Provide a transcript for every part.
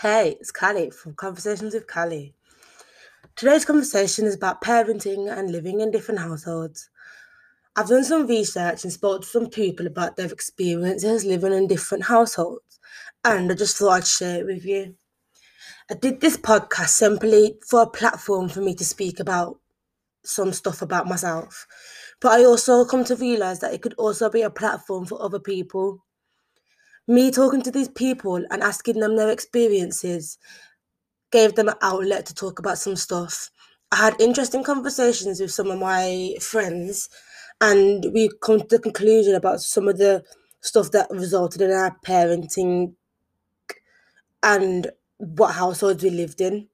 Hey, it's Callie from Conversations with Callie. Today's conversation is about parenting and living in different households. I've done some research and spoke to some people about their experiences living in different households, and I just thought I'd share it with you. I did this podcast simply for a platform for me to speak about some stuff about myself, but I also come to realize that it could also be a platform for other people me talking to these people and asking them their experiences gave them an outlet to talk about some stuff. I had interesting conversations with some of my friends, and we come to the conclusion about some of the stuff that resulted in our parenting and what households we lived in.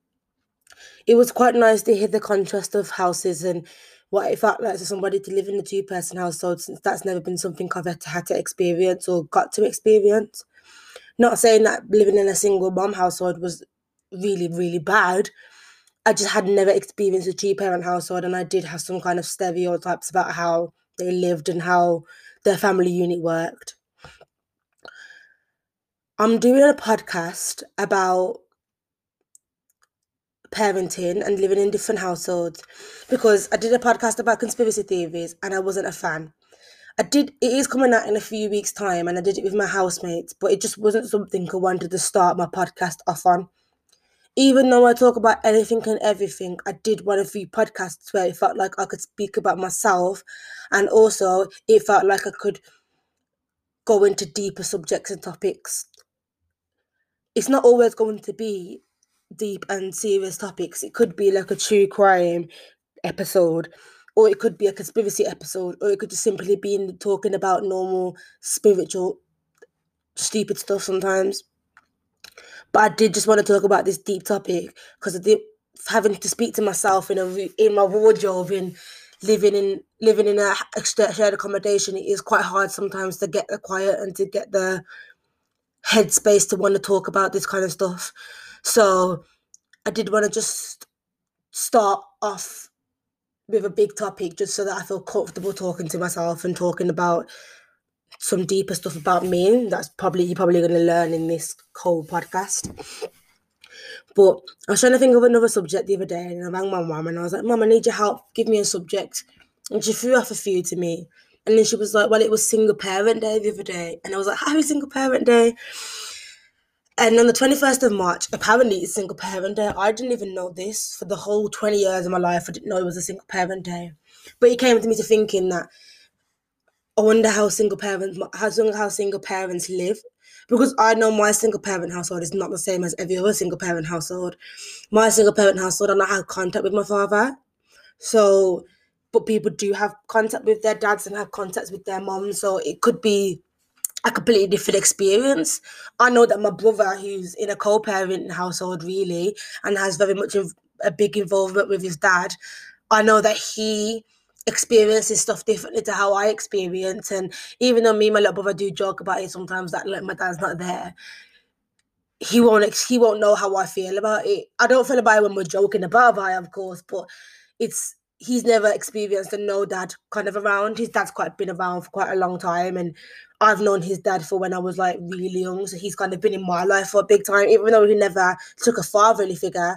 It was quite nice to hear the contrast of houses and what it felt like for somebody to live in a two person household since that's never been something I've had to, had to experience or got to experience. Not saying that living in a single mom household was really, really bad. I just had never experienced a two parent household and I did have some kind of stereotypes about how they lived and how their family unit worked. I'm doing a podcast about parenting and living in different households because I did a podcast about conspiracy theories and I wasn't a fan. I did it is coming out in a few weeks' time and I did it with my housemates, but it just wasn't something I wanted to start my podcast off on. Even though I talk about anything and everything, I did one a few podcasts where it felt like I could speak about myself and also it felt like I could go into deeper subjects and topics. It's not always going to be deep and serious topics. It could be like a true crime episode, or it could be a conspiracy episode, or it could just simply be in talking about normal spiritual stupid stuff sometimes. But I did just want to talk about this deep topic because I did having to speak to myself in a in my wardrobe and living in living in a shared accommodation. It is quite hard sometimes to get the quiet and to get the headspace to want to talk about this kind of stuff. So I did want to just start off with a big topic just so that I feel comfortable talking to myself and talking about some deeper stuff about me. That's probably you're probably gonna learn in this whole podcast. But I was trying to think of another subject the other day and I rang my mum and I was like, Mum, I need your help, give me a subject. And she threw off a few to me. And then she was like, Well, it was single parent day the other day. And I was like, Happy single parent day. And on the 21st of March, apparently it's single parent day. I didn't even know this for the whole 20 years of my life. I didn't know it was a single parent day. But it came to me to thinking that I wonder how single parents how how single parents live. Because I know my single parent household is not the same as every other single parent household. My single parent household, I don't have contact with my father. So but people do have contact with their dads and have contacts with their moms. So it could be a completely different experience. I know that my brother, who's in a co-parent household, really, and has very much a big involvement with his dad, I know that he experiences stuff differently to how I experience. And even though me and my little brother do joke about it sometimes, that like my dad's not there, he won't he won't know how I feel about it. I don't feel about it when we're joking about it, of course, but it's he's never experienced a no dad kind of around. His dad's quite been around for quite a long time, and I've known his dad for when I was like really young. So he's kind of been in my life for a big time, even though he never took a fatherly figure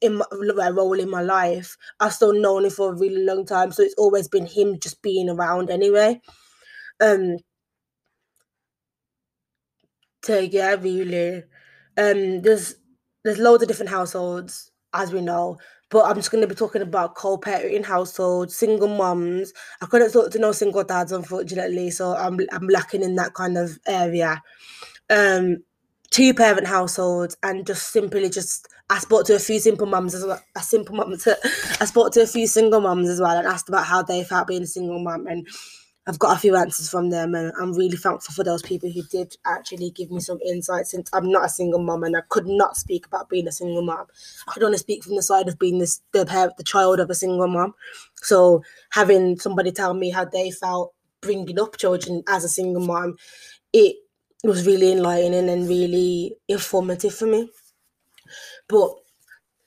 in my role in my life. I've still known him for a really long time, so it's always been him just being around anyway. Um. So yeah, really. Um. There's there's loads of different households as we know. But I'm just going to be talking about co-parenting households, single moms. I couldn't talk to no single dads, unfortunately, so I'm I'm lacking in that kind of area. Um, two parent households, and just simply just I spoke to a few simple mums as well. A simple mum. I spoke to a few single mums as well, and asked about how they felt being a single mum and I've got a few answers from them, and I'm really thankful for those people who did actually give me some insight. Since I'm not a single mom, and I could not speak about being a single mom, I could only speak from the side of being this the parent, the child of a single mom. So having somebody tell me how they felt bringing up children as a single mom, it was really enlightening and really informative for me. But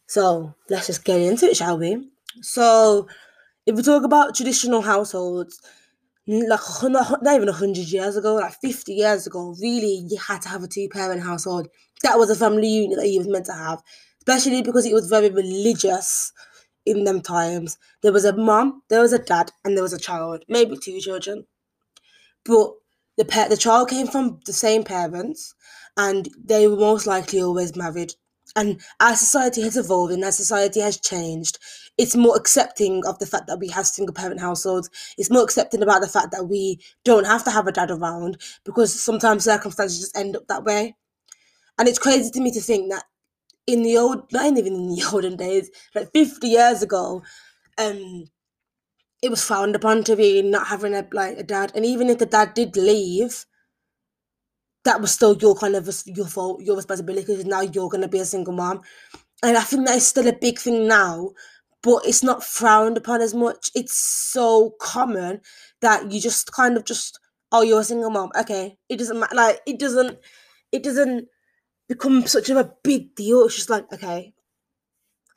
so let's just get into it, shall we? So if we talk about traditional households like not, even 100 years ago, like 50 years ago, really, you had to have a two parent household. That was a family unit that you was meant to have, especially because it was very religious in them times. There was a mom, there was a dad, and there was a child, maybe two children. But the the child came from the same parents, and they were most likely always married. And our society has evolved and our society has changed. It's more accepting of the fact that we have single parent households. It's more accepting about the fact that we don't have to have a dad around because sometimes circumstances just end up that way. And it's crazy to me to think that in the old, not even in the olden days, like 50 years ago, um, it was frowned upon to be not having a like a dad. And even if the dad did leave, that was still your kind of your fault, your responsibility because now you're gonna be a single mom. And I think that is still a big thing now, but it's not frowned upon as much. It's so common that you just kind of just oh you're a single mom. Okay. It doesn't matter like it doesn't it doesn't become such of a big deal. It's just like, okay,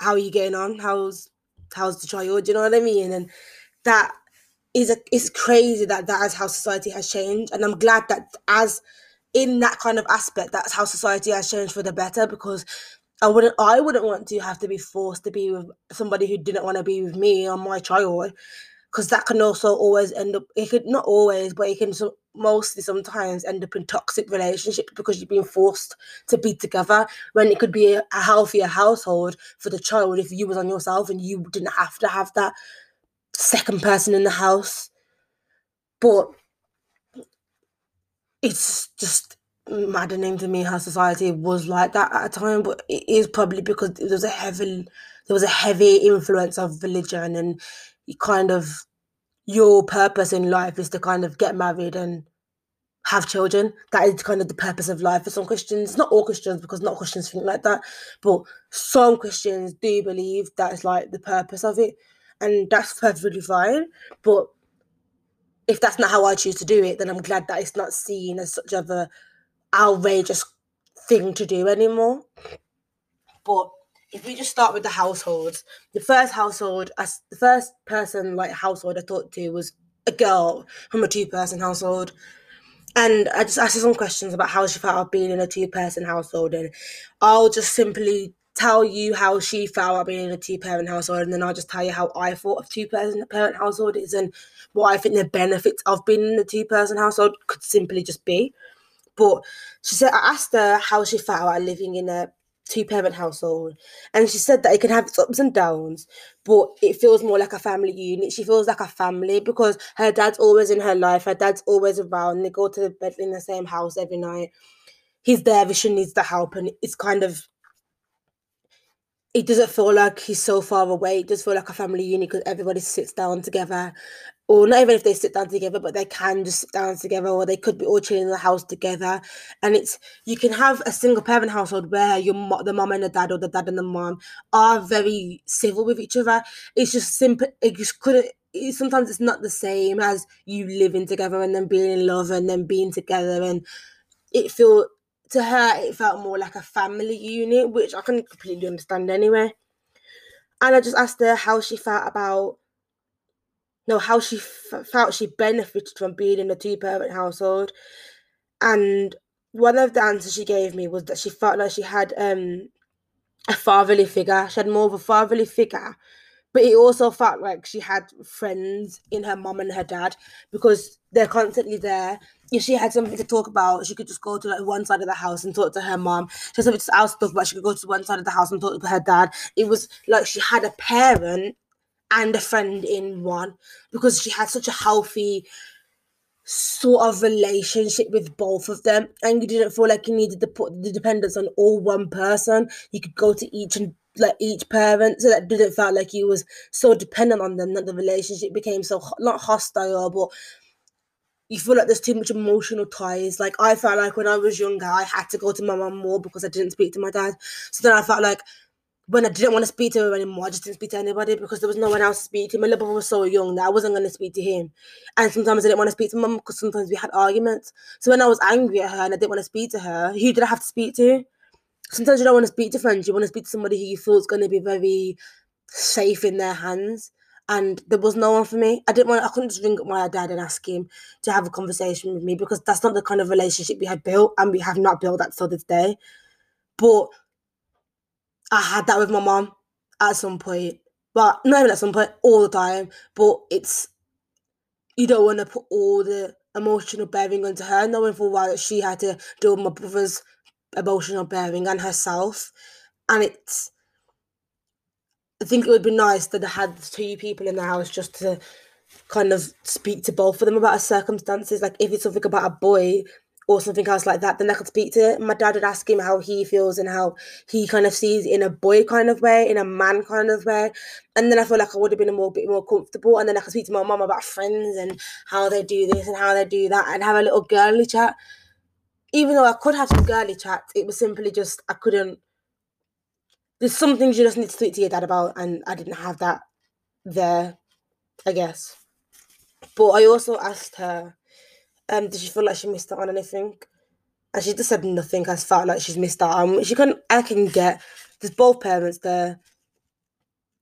how are you getting on? How's how's the child? Do you know what I mean? And that is a it's crazy that that is how society has changed. And I'm glad that as in that kind of aspect, that's how society has changed for the better because I wouldn't I wouldn't want to have to be forced to be with somebody who didn't want to be with me or my child because that can also always end up it could not always but it can so, mostly sometimes end up in toxic relationships because you've been forced to be together when it could be a, a healthier household for the child if you was on yourself and you didn't have to have that second person in the house. But it's just maddening to me how society was like that at a time but it is probably because there was a heavy there was a heavy influence of religion and kind of your purpose in life is to kind of get married and have children. That is kind of the purpose of life for some Christians. Not all Christians, because not Christians think like that, but some Christians do believe that is like the purpose of it, and that's perfectly fine. But if that's not how I choose to do it, then I'm glad that it's not seen as such of a outrageous thing to do anymore. But if we just start with the households, the first household, as the first person like household I thought to was a girl from a two person household. And I just asked her some questions about how she felt about being in a two person household. And I'll just simply tell you how she felt about being in a two parent household. And then I'll just tell you how I thought of two person parent household is and what I think the benefits of being in a two person household could simply just be. But she said, I asked her how she felt about living in a two parent household. And she said that it can have its ups and downs, but it feels more like a family unit. She feels like a family because her dad's always in her life, her dad's always around. They go to bed in the same house every night. He's there if she needs the help, and it's kind of it doesn't feel like he's so far away. It does feel like a family unit because everybody sits down together or not even if they sit down together, but they can just sit down together, or they could be all chilling in the house together. And it's you can have a single parent household where your the mom and the dad, or the dad and the mom, are very civil with each other. It's just simple. It just couldn't. It, sometimes it's not the same as you living together and then being in love and then being together, and it feel to her it felt more like a family unit, which I can completely understand anyway. And I just asked her how she felt about know how she f- felt she benefited from being in a two parent household. And one of the answers she gave me was that she felt like she had um, a fatherly figure. She had more of a fatherly figure. But it also felt like she had friends in her mom and her dad because they're constantly there. If she had something to talk about, she could just go to like one side of the house and talk to her mom. She had something to talk about, she could go to one side of the house and talk to her dad. It was like she had a parent and a friend in one because she had such a healthy sort of relationship with both of them and you didn't feel like you needed to put the dependence on all one person you could go to each and like each parent so that didn't feel like you was so dependent on them that the relationship became so not hostile but you feel like there's too much emotional ties. Like I felt like when I was younger, I had to go to my mum more because I didn't speak to my dad. So then I felt like when I didn't want to speak to him anymore, I just didn't speak to anybody because there was no one else to speak to. My little brother was so young that I wasn't going to speak to him. And sometimes I didn't want to speak to mum because sometimes we had arguments. So when I was angry at her and I didn't want to speak to her, who did I have to speak to? Sometimes you don't want to speak to friends. You want to speak to somebody who you feel is going to be very safe in their hands. and there was no one for me. I didn't want. I couldn't just ring up my dad and ask him to have a conversation with me because that's not the kind of relationship we had built, and we have not built that till this day. But I had that with my mom at some point, but not even at some point, all the time. But it's you don't want to put all the emotional bearing onto her, knowing for a while that she had to deal with my brother's emotional bearing and herself, and it's I think it would be nice that I had two people in the house just to kind of speak to both of them about our circumstances. Like if it's something about a boy or something else like that, then I could speak to my dad would ask him how he feels and how he kind of sees in a boy kind of way, in a man kind of way. And then I feel like I would have been a more bit more comfortable. And then I could speak to my mum about friends and how they do this and how they do that and have a little girly chat. Even though I could have some girly chat, it was simply just I couldn't there's some things you just need to speak to your dad about, and I didn't have that there, I guess. But I also asked her, um, did she feel like she missed out on anything? And she just said nothing. has felt like she's missed out on. She can I can get there's both parents there.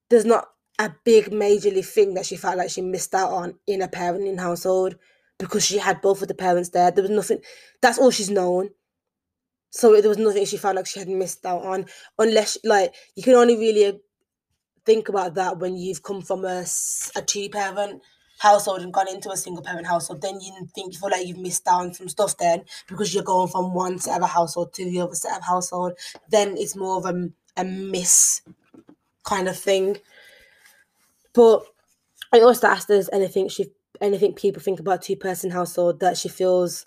There's not a big majorly thing that she felt like she missed out on in a parenting household because she had both of the parents there. There was nothing. That's all she's known. So there was nothing she felt like she had missed out on, unless like you can only really think about that when you've come from a, a two parent household and gone into a single parent household. Then you think you feel like you've missed out on some stuff then because you're going from one set of household to the other set of household. Then it's more of a, a miss kind of thing. But I also asked her anything she anything people think about two person household that she feels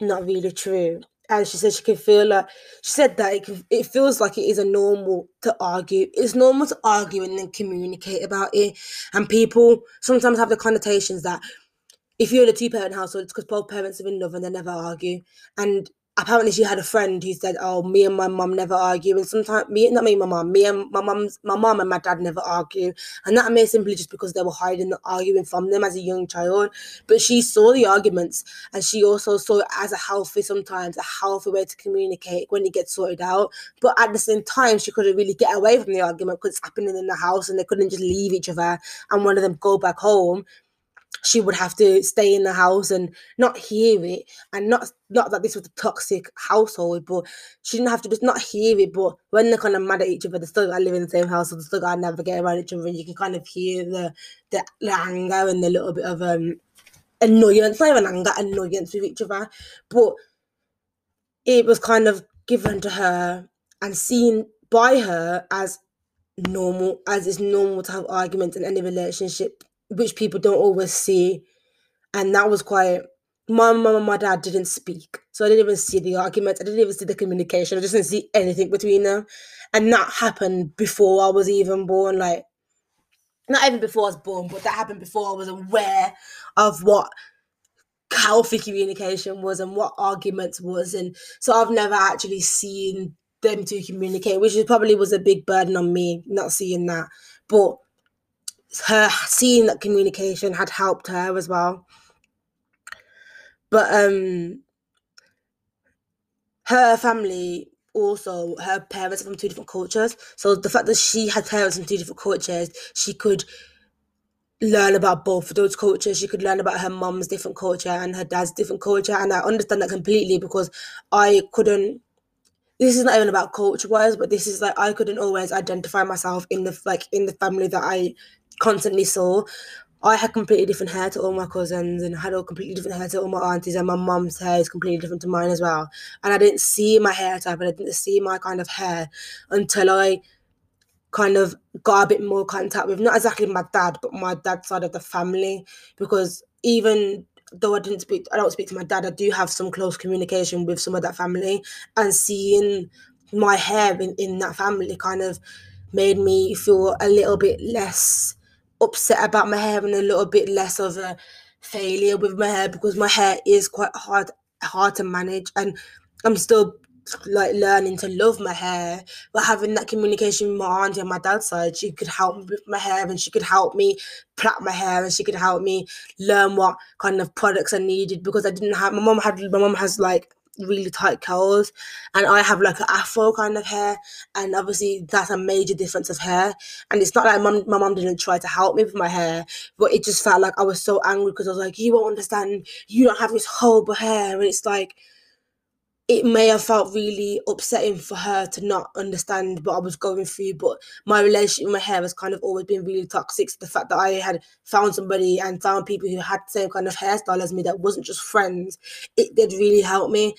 not really true and she said she can feel like she said that it, it feels like it is a normal to argue. It's normal to argue and then communicate about it. And people sometimes have the connotations that if you're in a two-parent household it's because both parents are in love and they never argue. And apparently she had a friend who said, "Oh, me and my mum never argue," and sometimes me, not me, and my mum, me and my mum's, my mum and my dad never argue, and that may simply just because they were hiding the arguing from them as a young child. But she saw the arguments, and she also saw it as a healthy, sometimes a healthy way to communicate when it gets sorted out. But at the same time, she couldn't really get away from the argument because it's happening in the house, and they couldn't just leave each other and one of them go back home she would have to stay in the house and not hear it and not not that this was a toxic household but she didn't have to just not hear it but when they're kind of mad at each other they still gotta live in the same house so they still gotta navigate around each other and you can kind of hear the the, the anger and the little bit of um annoyance not even anger annoyance with each other. But it was kind of given to her and seen by her as normal as it's normal to have arguments in any relationship which people don't always see. And that was quite my mum and my dad didn't speak. So I didn't even see the argument. I didn't even see the communication. I just didn't see anything between them. And that happened before I was even born. Like not even before I was born, but that happened before I was aware of what healthy communication was and what arguments was. And so I've never actually seen them to communicate, which is probably was a big burden on me not seeing that. But her seeing that communication had helped her as well. But um her family also her parents are from two different cultures. So the fact that she had parents from two different cultures, she could learn about both of those cultures. She could learn about her mom's different culture and her dad's different culture. And I understand that completely because I couldn't this is not even about culture wise, but this is like I couldn't always identify myself in the like in the family that I constantly saw. I had completely different hair to all my cousins and had a completely different hair to all my aunties and my mum's hair is completely different to mine as well. And I didn't see my hair type and I didn't see my kind of hair until I kind of got a bit more contact with not exactly my dad, but my dad's side of the family. Because even though I didn't speak I don't speak to my dad, I do have some close communication with some of that family and seeing my hair in, in that family kind of made me feel a little bit less upset about my hair and a little bit less of a failure with my hair because my hair is quite hard hard to manage and I'm still like learning to love my hair. But having that communication with my auntie on my dad's side she could help me with my hair and she could help me plait my hair and she could help me learn what kind of products I needed because I didn't have my mom had my mom has like really tight curls, and I have like an afro kind of hair, and obviously that's a major difference of hair. And it's not like mom, my mom didn't try to help me with my hair, but it just felt like I was so angry because I was like, you won't understand, you don't have this horrible hair, and it's like it may have felt really upsetting for her to not understand what I was going through, but my relationship with my hair has kind of always been really toxic. So the fact that I had found somebody and found people who had the same kind of hairstyle as me that wasn't just friends, it did really help me.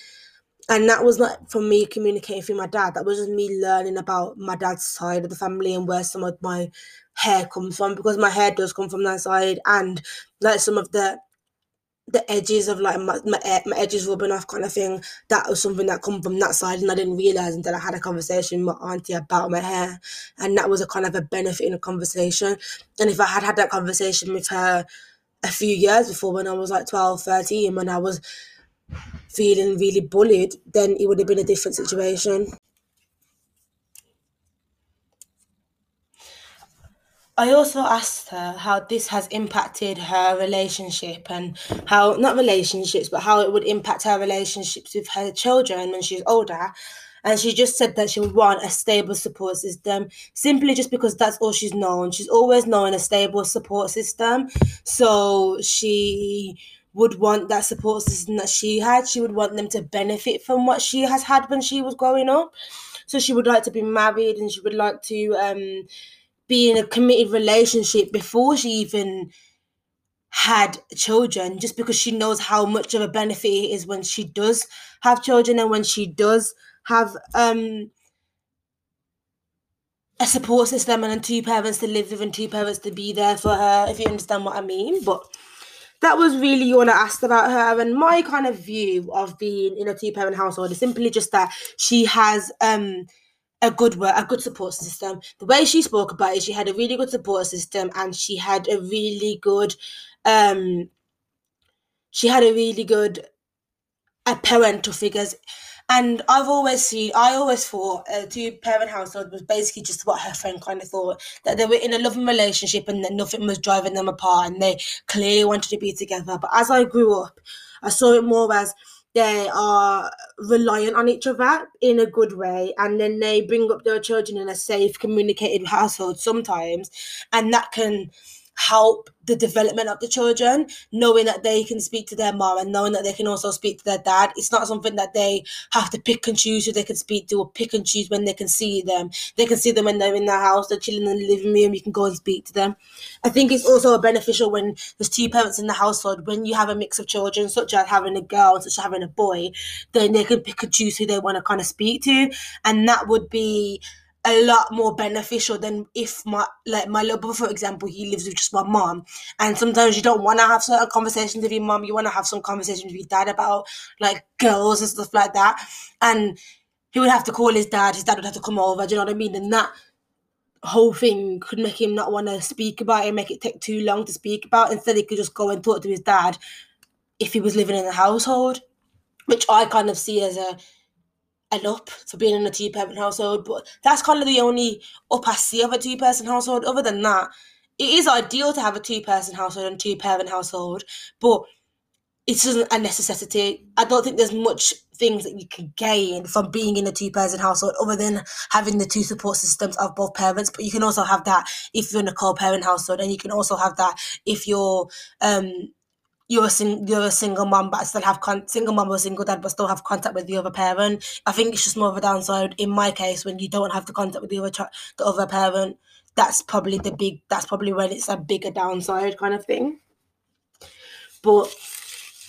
And that was not from me communicating through my dad. That was just me learning about my dad's side of the family and where some of my hair comes from because my hair does come from that side and like some of the the edges of like my, my, eh, my edges rubbing off kind of thing. That was something that come from that side, and I didn't realize until I had a conversation with my auntie about my hair, and that was a kind of a benefit in a conversation. And if I had had that conversation with her a few years before, when I was like 12, 13, when I was feeling really bullied, then it would have been a different situation. I also asked her how this has impacted her relationship and how, not relationships, but how it would impact her relationships with her children when she's older. And she just said that she would want a stable support system simply just because that's all she's known. She's always known a stable support system. So she would want that support system that she had. She would want them to benefit from what she has had when she was growing up. So she would like to be married and she would like to um be in a committed relationship before she even had children just because she knows how much of a benefit it is when she does have children and when she does have um a support system and two parents to live with and two parents to be there for her if you understand what i mean but that was really all I asked about her. And my kind of view of being in a two parent household is simply just that she has um a good work, a good support system. The way she spoke about it, she had a really good support system, and she had a really good, um, she had a really good, a parental figures. And I've always seen, I always thought a two parent household was basically just what her friend kind of thought that they were in a loving relationship and that nothing was driving them apart and they clearly wanted to be together. But as I grew up, I saw it more as they are reliant on each other in a good way and then they bring up their children in a safe communicated household sometimes and that can help the development of the children, knowing that they can speak to their mom and knowing that they can also speak to their dad. It's not something that they have to pick and choose who they can speak to or pick and choose when they can see them. They can see them when they're in their house, they're chilling in the living room, you can go and speak to them. I think it's also beneficial when there's two parents in the household, when you have a mix of children, such as having a girl such as having a boy, then they can pick and choose who they want to kind of speak to. And that would be a lot more beneficial than if my like my little brother, for example, he lives with just my mom, and sometimes you don't want to have certain conversations with your mom. You want to have some conversations with your dad about like girls and stuff like that, and he would have to call his dad. His dad would have to come over. Do you know what I mean? And that whole thing could make him not want to speak about it, make it take too long to speak about. Instead, he could just go and talk to his dad if he was living in the household, which I kind of see as a an up for being in a two parent household, but that's kind of the only up I see of a two person household. Other than that, it is ideal to have a two person household and two parent household, but it isn't a necessity. I don't think there's much things that you can gain from being in a two person household other than having the two support systems of both parents. But you can also have that if you're in a co parent household, and you can also have that if you're um you're a sing- you're a single mom, but I still have con- single mom or single dad, but still have contact with the other parent. I think it's just more of a downside in my case when you don't have the contact with the other the other parent. That's probably the big. That's probably when it's a bigger downside kind of thing. But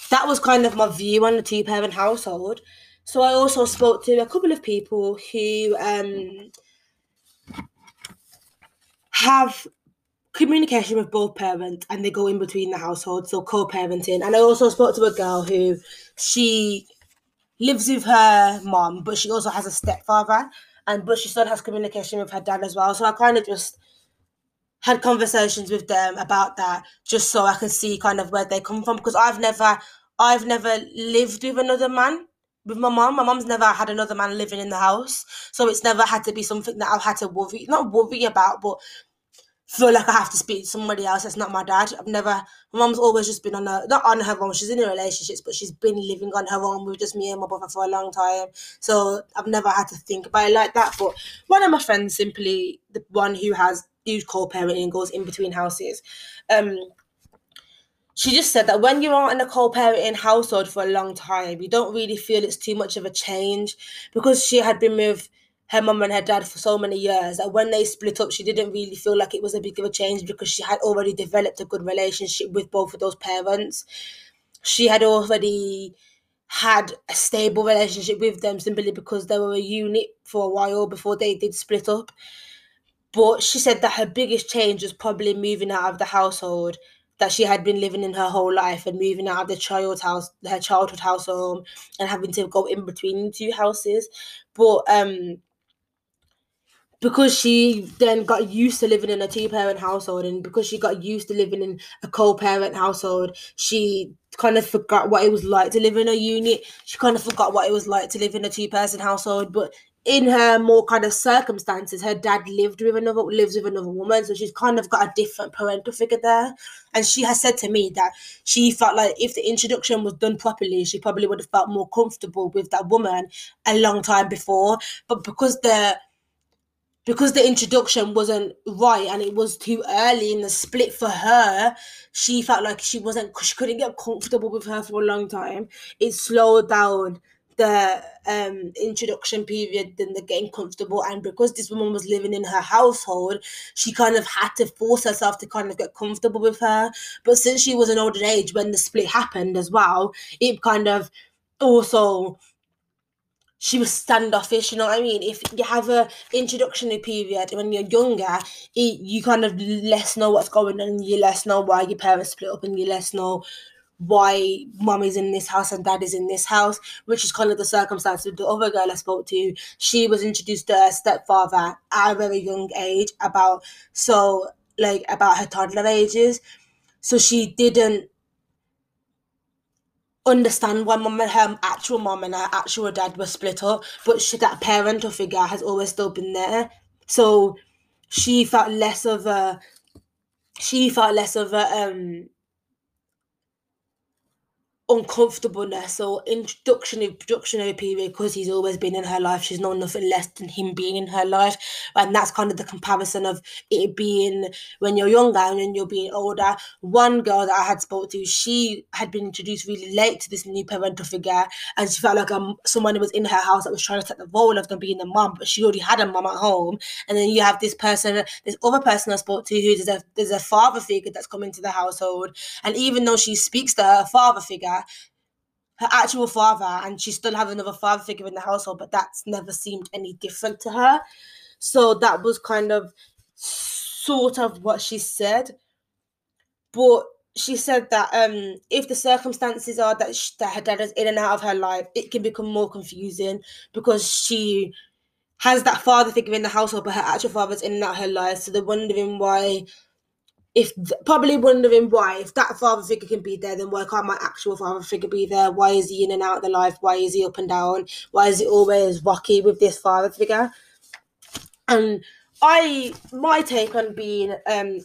that was kind of my view on the two parent household. So I also spoke to a couple of people who um, have communication with both parents and they go in between the household, so co-parenting. And I also spoke to a girl who she lives with her mom, but she also has a stepfather, and but she still has communication with her dad as well. So I kind of just had conversations with them about that, just so I can see kind of where they come from. Because I've never, I've never lived with another man with my mom. My mom's never had another man living in the house, so it's never had to be something that I've had to worry, not worry about, but feel like I have to speak to somebody else that's not my dad. I've never. My mom's always just been on her, not on her own. She's in relationships, but she's been living on her own with just me and my brother for a long time. So I've never had to think about it like that. But one of my friends, simply the one who has who's co-parenting goes in between houses. Um, she just said that when you are in a co-parenting household for a long time, you don't really feel it's too much of a change because she had been with her mum and her dad for so many years that when they split up, she didn't really feel like it was a big of a change because she had already developed a good relationship with both of those parents. She had already had a stable relationship with them simply because they were a unit for a while before they did split up. But she said that her biggest change was probably moving out of the household that she had been living in her whole life and moving out of the child's house, her childhood house home, and having to go in between two houses. But um, because she then got used to living in a two parent household and because she got used to living in a co parent household, she kind of forgot what it was like to live in a unit. She kind of forgot what it was like to live in a two person household. But in her more kind of circumstances, her dad lived with another lives with another woman, so she's kind of got a different parental figure there. And she has said to me that she felt like if the introduction was done properly, she probably would have felt more comfortable with that woman a long time before. But because the because the introduction wasn't right and it was too early in the split for her, she felt like she wasn't she couldn't get comfortable with her for a long time. It slowed down the um introduction period then the getting comfortable and because this woman was living in her household she kind of had to force herself to kind of get comfortable with her but since she was an older age when the split happened as well it kind of also she was standoffish. You know what I mean? If you have a introductory period when you're younger, it, you kind of less know what's going on. You less know why your parents split up, and you less know why mum is in this house and dad is in this house, which is kind of the circumstance with the other girl I spoke to. She was introduced to her stepfather at a very young age, about so like about her toddler ages. So she didn't understand why mum and her actual mum and her actual dad were split up, but she, that parental figure has always still been there. So she felt less of a she felt less of a um uncomfortableness or introductionary productionary period because he's always been in her life. She's known nothing less than him being in her life. And that's kind of the comparison of it being when you're younger and you're being older. One girl that i had spoke to she had been introduced really late to this new parental figure and she felt like um, someone was in her house that was trying to take the role of them being the mum but she already had a mum at home. And then you have this person this other person i spoke to who there's a there's a father figure that's come into the household. And even though she speaks to her father figure her actual father, and she still has another father figure in the household, but that's never seemed any different to her. So that was kind of sort of what she said. But she said that um, if the circumstances are that, she, that her dad is in and out of her life, it can become more confusing because she has that father figure in the household, but her actual father's in and out of her life. So they're wondering why if probably wondering why if that father figure can be there then why can't my actual father figure be there? Why is he in and out of the life? Why is he up and down? Why is he always rocky with this father figure? And i my take on being um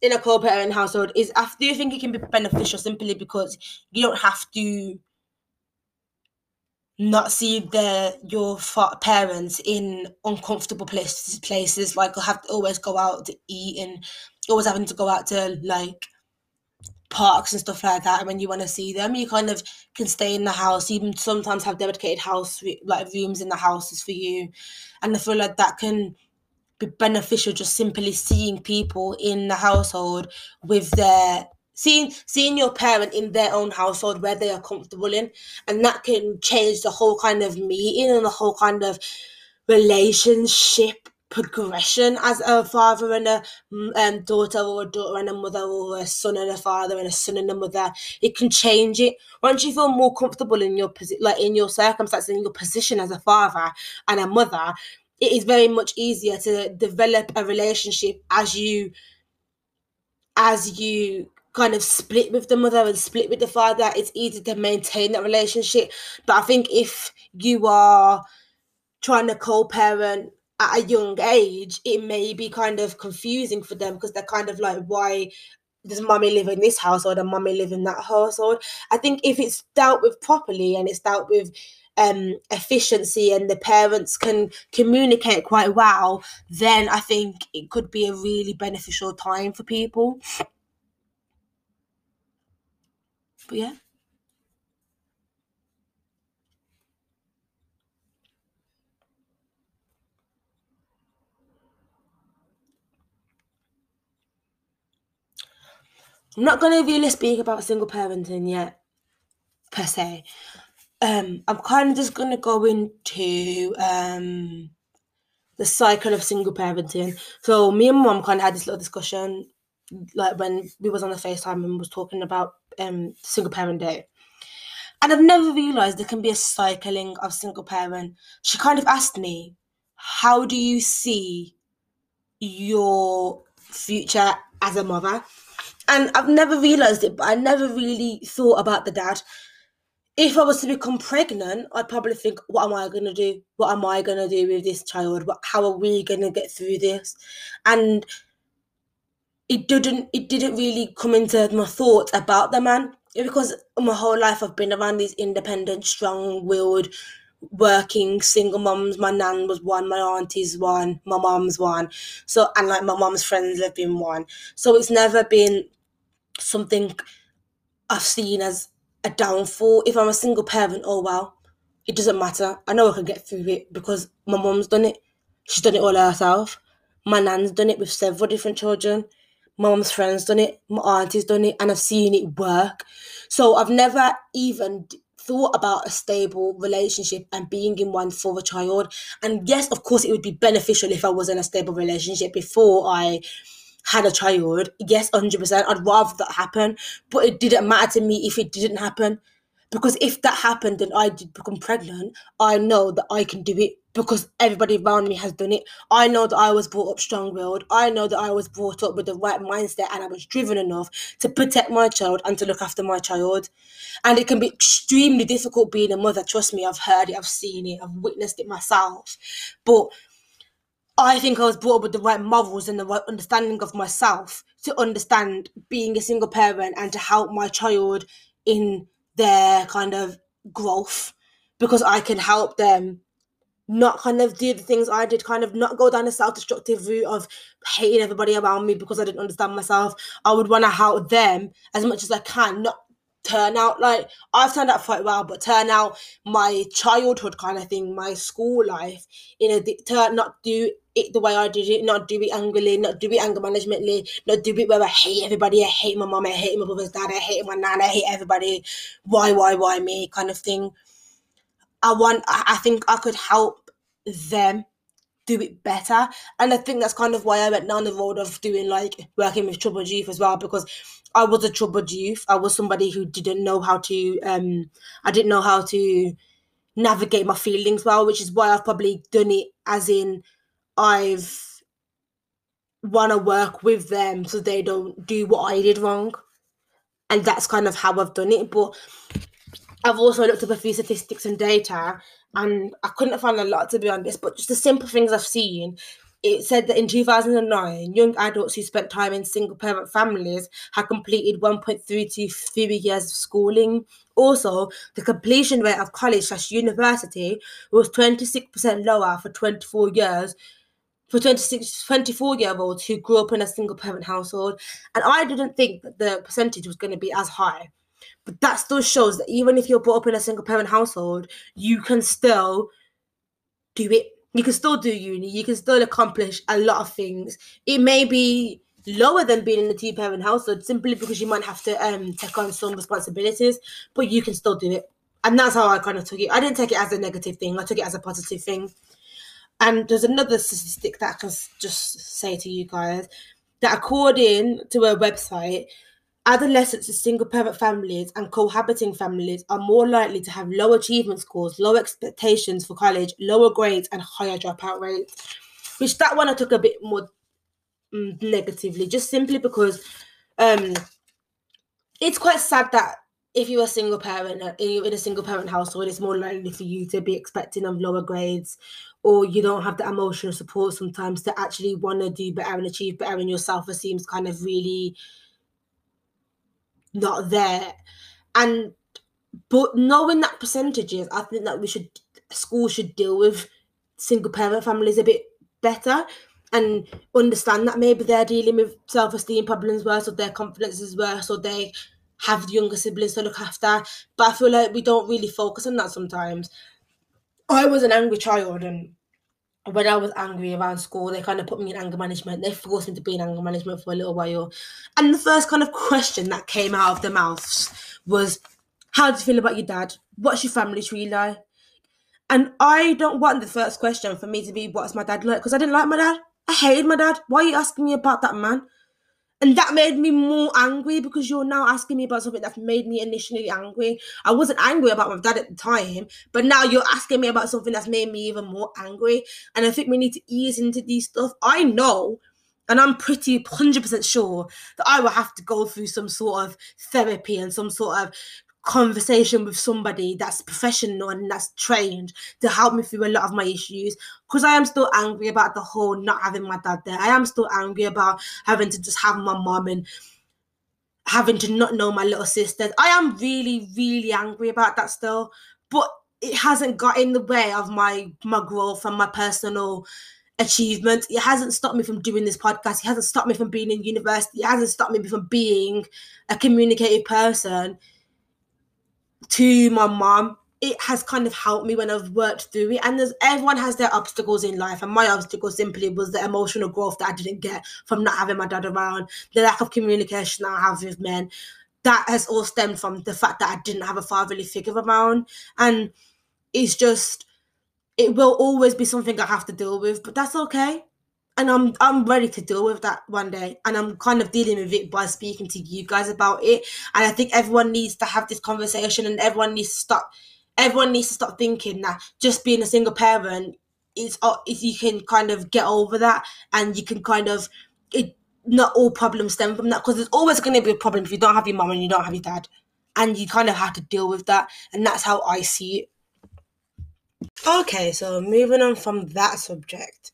in a co-parent household is do think it can be beneficial simply because you don't have to not see their your parents in uncomfortable places places like have to always go out to eat and always having to go out to like parks and stuff like that and when you want to see them you kind of can stay in the house even sometimes have dedicated house like rooms in the houses for you and i feel like that can be beneficial just simply seeing people in the household with their seeing seeing your parent in their own household where they are comfortable in and that can change the whole kind of meeting and the whole kind of relationship progression as a father and a um, daughter or a daughter and a mother or a son and a father and a son and a mother. It can change it. Once you feel more comfortable in your position like in your circumstances in your position as a father and a mother it is very much easier to develop a relationship as you as you kind of split with the mother and split with the father it's easy to maintain that relationship but i think if you are trying to co-parent at a young age, it may be kind of confusing for them because they're kind of like, why does mommy live in this household and mommy live in that household? I think if it's dealt with properly and it's dealt with um, efficiency and the parents can communicate quite well, then I think it could be a really beneficial time for people. But yeah. I'm not going to really speak about single parenting yet, per se. Um, I'm kind of just going to go into um, the cycle of single parenting. So me and mom kind of had this little discussion, like when we was on the FaceTime and was talking about um single parent day. And I've never realised there can be a cycling of single parent. She kind of asked me, How do you see your future as a mother? And I've never realised it, but I never really thought about the dad. If I was to become pregnant, I'd probably think, what am I going to do? What am I going to do with this child? What, how are we going to get through this? And it didn't it didn't really come into my thoughts about the man because my whole life I've been around these independent, strong-willed, working single moms. My nan was one, my auntie's one, my mom's one. So and like my mom's friends have been one. So it's never been something I've seen as a downfall. If I'm a single parent, oh well, it doesn't matter. I know I can get through it because my mom's done it. She's done it all herself. My nan's done it with several different children. My mom's friends done it. My auntie's done it, and I've seen it work. So I've never even thought about a stable relationship and being in one for a child. And yes, of course, it would be beneficial if I was in a stable relationship before I had a child, yes, 100%, I'd rather that happen. But it didn't matter to me if it didn't happen. Because if that happened and I did become pregnant, I know that I can do it because everybody around me has done it. I know that I was brought up strong willed. I know that I was brought up with the right mindset and I was driven enough to protect my child and to look after my child. And it can be extremely difficult being a mother. Trust me, I've heard it, I've seen it, I've witnessed it myself. But I think I was brought up with the right morals and the right understanding of myself to understand being a single parent and to help my child in their kind of growth because I can help them not kind of do the things I did, kind of not go down a self destructive route of hating everybody around me because I didn't understand myself. I would want to help them as much as I can, not turn out like I've turned out quite well, but turn out my childhood kind of thing, my school life, in a turn not do it the way I did it, not do it angrily, not do it anger managemently, not do it where I hate everybody, I hate my mom, I hate my brother's dad, I hate my nan, I hate everybody, why, why, why me kind of thing. I want I think I could help them do it better. And I think that's kind of why I went down the road of doing like working with troubled youth as well, because I was a troubled youth. I was somebody who didn't know how to um I didn't know how to navigate my feelings well, which is why I've probably done it as in I've want to work with them so they don't do what I did wrong. And that's kind of how I've done it. But I've also looked up a few statistics and data, and I couldn't find a lot to be honest, but just the simple things I've seen. It said that in 2009, young adults who spent time in single parent families had completed 1.33 years of schooling. Also, the completion rate of college slash university was 26% lower for 24 years for 26, 24 year olds who grew up in a single parent household. And I didn't think that the percentage was going to be as high. But that still shows that even if you're brought up in a single parent household, you can still do it. You can still do uni. You can still accomplish a lot of things. It may be lower than being in a two parent household simply because you might have to um take on some responsibilities, but you can still do it. And that's how I kind of took it. I didn't take it as a negative thing. I took it as a positive thing. And there's another statistic that I can just say to you guys that according to a website, Adolescents in single parent families and cohabiting families are more likely to have low achievement scores, low expectations for college, lower grades, and higher dropout rates. Which that one I took a bit more mm, negatively, just simply because um, it's quite sad that if you're a single parent uh, in a single parent household, it's more likely for you to be expecting of lower grades or you don't have the emotional support sometimes to actually want to do better and achieve better and your self-esteem is kind of really not there. And but knowing that percentages i think that we should school should deal with single parent families a bit better and understand that maybe they're dealing with self-esteem problems worse or their confidence is worse or they have younger siblings to look after. But i feel like we don't really focus on that sometimes. I was an angry child, and when I was angry around school, they kind of put me in anger management. They forced me to be in anger management for a little while. And the first kind of question that came out of their mouths was, How do you feel about your dad? What's your family tree like? And I don't want the first question for me to be, What's my dad like? Because I didn't like my dad. I hated my dad. Why are you asking me about that man? And that made me more angry because you're now asking me about something that's made me initially angry. I wasn't angry about my dad at the time, but now you're asking me about something that's made me even more angry. And I think we need to ease into these stuff. I know, and I'm pretty 100% sure that I will have to go through some sort of therapy and some sort of conversation with somebody that's professional and that's trained to help me through a lot of my issues because I am still angry about the whole not having my dad there. I am still angry about having to just have my mom and having to not know my little sisters. I am really, really angry about that still, but it hasn't got in the way of my my growth and my personal achievement. It hasn't stopped me from doing this podcast. It hasn't stopped me from being in university. It hasn't stopped me from being a communicative person to my mom it has kind of helped me when I've worked through it. And there's everyone has their obstacles in life, and my obstacle simply was the emotional growth that I didn't get from not having my dad around, the lack of communication I have with men. That has all stemmed from the fact that I didn't have a fatherly figure around, and it's just it will always be something I have to deal with, but that's okay and I'm I'm ready to deal with that one day. And I'm kind of dealing with it by speaking to you guys about it. And I think everyone needs to have this conversation and everyone needs to stop everyone needs to stop thinking that just being a single parent is uh, if you can kind of get over that and you can kind of it not all problems stem from that. Because there's always going to be a problem if you don't have your mom and you don't have your dad. And you kind of have to deal with that. And that's how i see it. Okay so moving on from that subject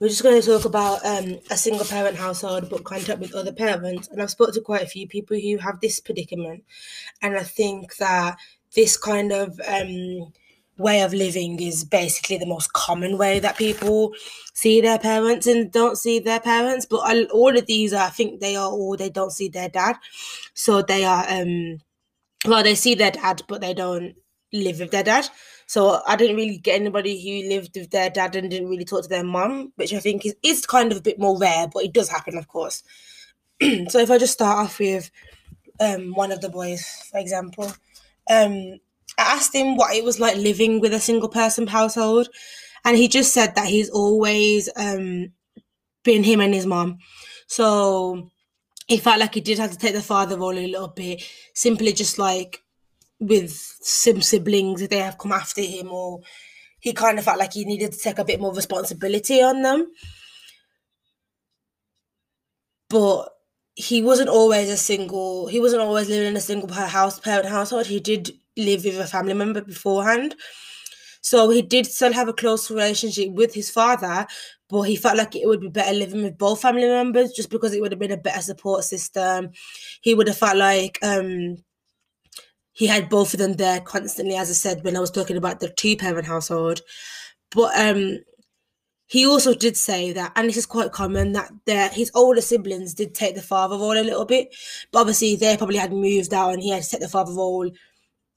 we're just going to talk about um, a single parent household but contact with other parents. And I've spoken to quite a few people who have this predicament. And I think that this kind of um, way of living is basically the most common way that people see their parents and don't see their parents. But all of these, I think they are all, they don't see their dad. So they are, um, well, they see their dad, but they don't live with their dad. So I didn't really get anybody who lived with their dad and didn't really talk to their mum, which I think is, is kind of a bit more rare, but it does happen, of course. so if I just start off with um, one of the boys, for example, um, I asked him what it was like living with a single person household, and he just said that he's always um, been him and his mom. So he felt like he did have to take the father role a little bit, simply just like with some siblings they have come after him or he kind of felt like he needed to take a bit more responsibility on them. But he wasn't always a single he wasn't always living in a single house parent household. He did live with a family member beforehand. So he did still have a close relationship with his father, but he felt like it would be better living with both family members just because it would have been a better support system. He would have felt like um he had both of them there constantly, as I said when I was talking about the two parent household. But um, he also did say that, and this is quite common, that their his older siblings did take the father role a little bit, but obviously they probably had moved out, and he had to take the father role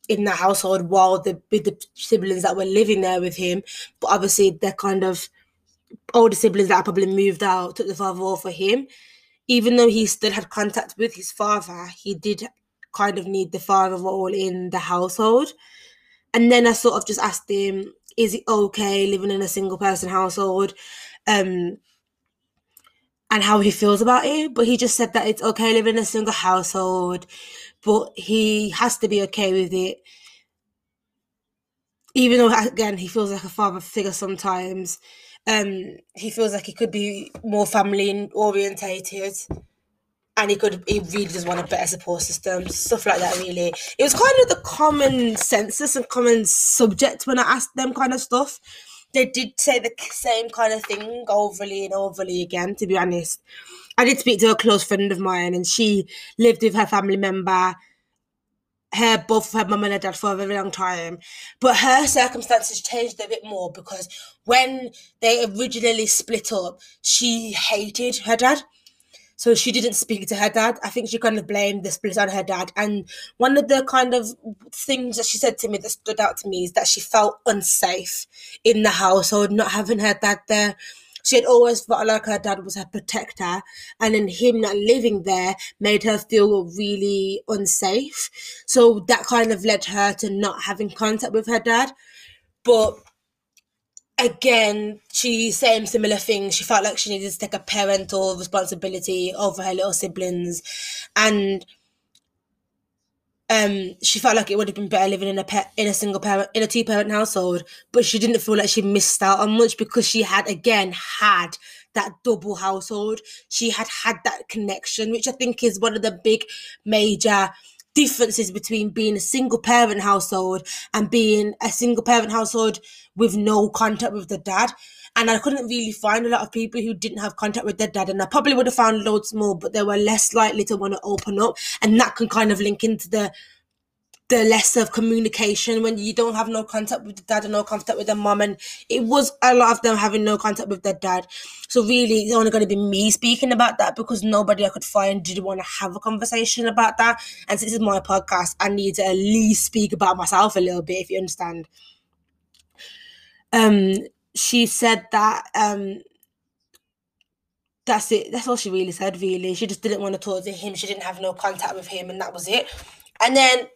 in the household while the with the siblings that were living there with him. But obviously they're kind of older siblings that probably moved out took the father role for him. Even though he still had contact with his father, he did kind of need the father role in the household. And then I sort of just asked him, is it okay living in a single person household? Um, and how he feels about it. But he just said that it's okay living in a single household, but he has to be okay with it. Even though again he feels like a father figure sometimes, um, he feels like he could be more family orientated and he could he really just want a better support system stuff like that really it was kind of the common census and common subject when i asked them kind of stuff they did say the same kind of thing overly and overly again. To be honest, I did speak to a close friend of mine, and she lived with her family member her both her mum and her dad for a very long time. But her circumstances changed a bit more because when they originally split up, she hated her dad. So she didn't speak to her dad. I think she kind of blamed the split on her dad. And one of the kind of things that she said to me that stood out to me is that she felt unsafe in the household, not having her dad there she had always felt like her dad was her protector, and then him not living there made her feel really unsafe. So that kind of led her to not having contact with her dad. But again, she same similar thing. She felt like she needed to take a parental responsibility over her little siblings, and um she felt like it would have been better living in a pet in a single parent in a two parent household. But she didn't feel like she missed out on much because she had again had that double household. She had had that connection which i think is one of the big major differences between being a single parent household and being a single parent household with no contact with the dad and I couldn't really find a lot of people who didn't have contact with their dad. And I probably would have found loads more, but they were less likely to want to open up. And that can kind of link into the the less of communication when you don't have no contact with the dad and no contact with the mom and it was a lot of them having no contact with their dad. So really it's only going to be me speaking about that because nobody i could find did want to have a conversation about that. And since this is my podcast i need to at least speak about myself a little bit if you understand. Um she said that um that's it. That's all she really said really. She just didn't want to talk to him. She didn't have no contact with him and that was it. And then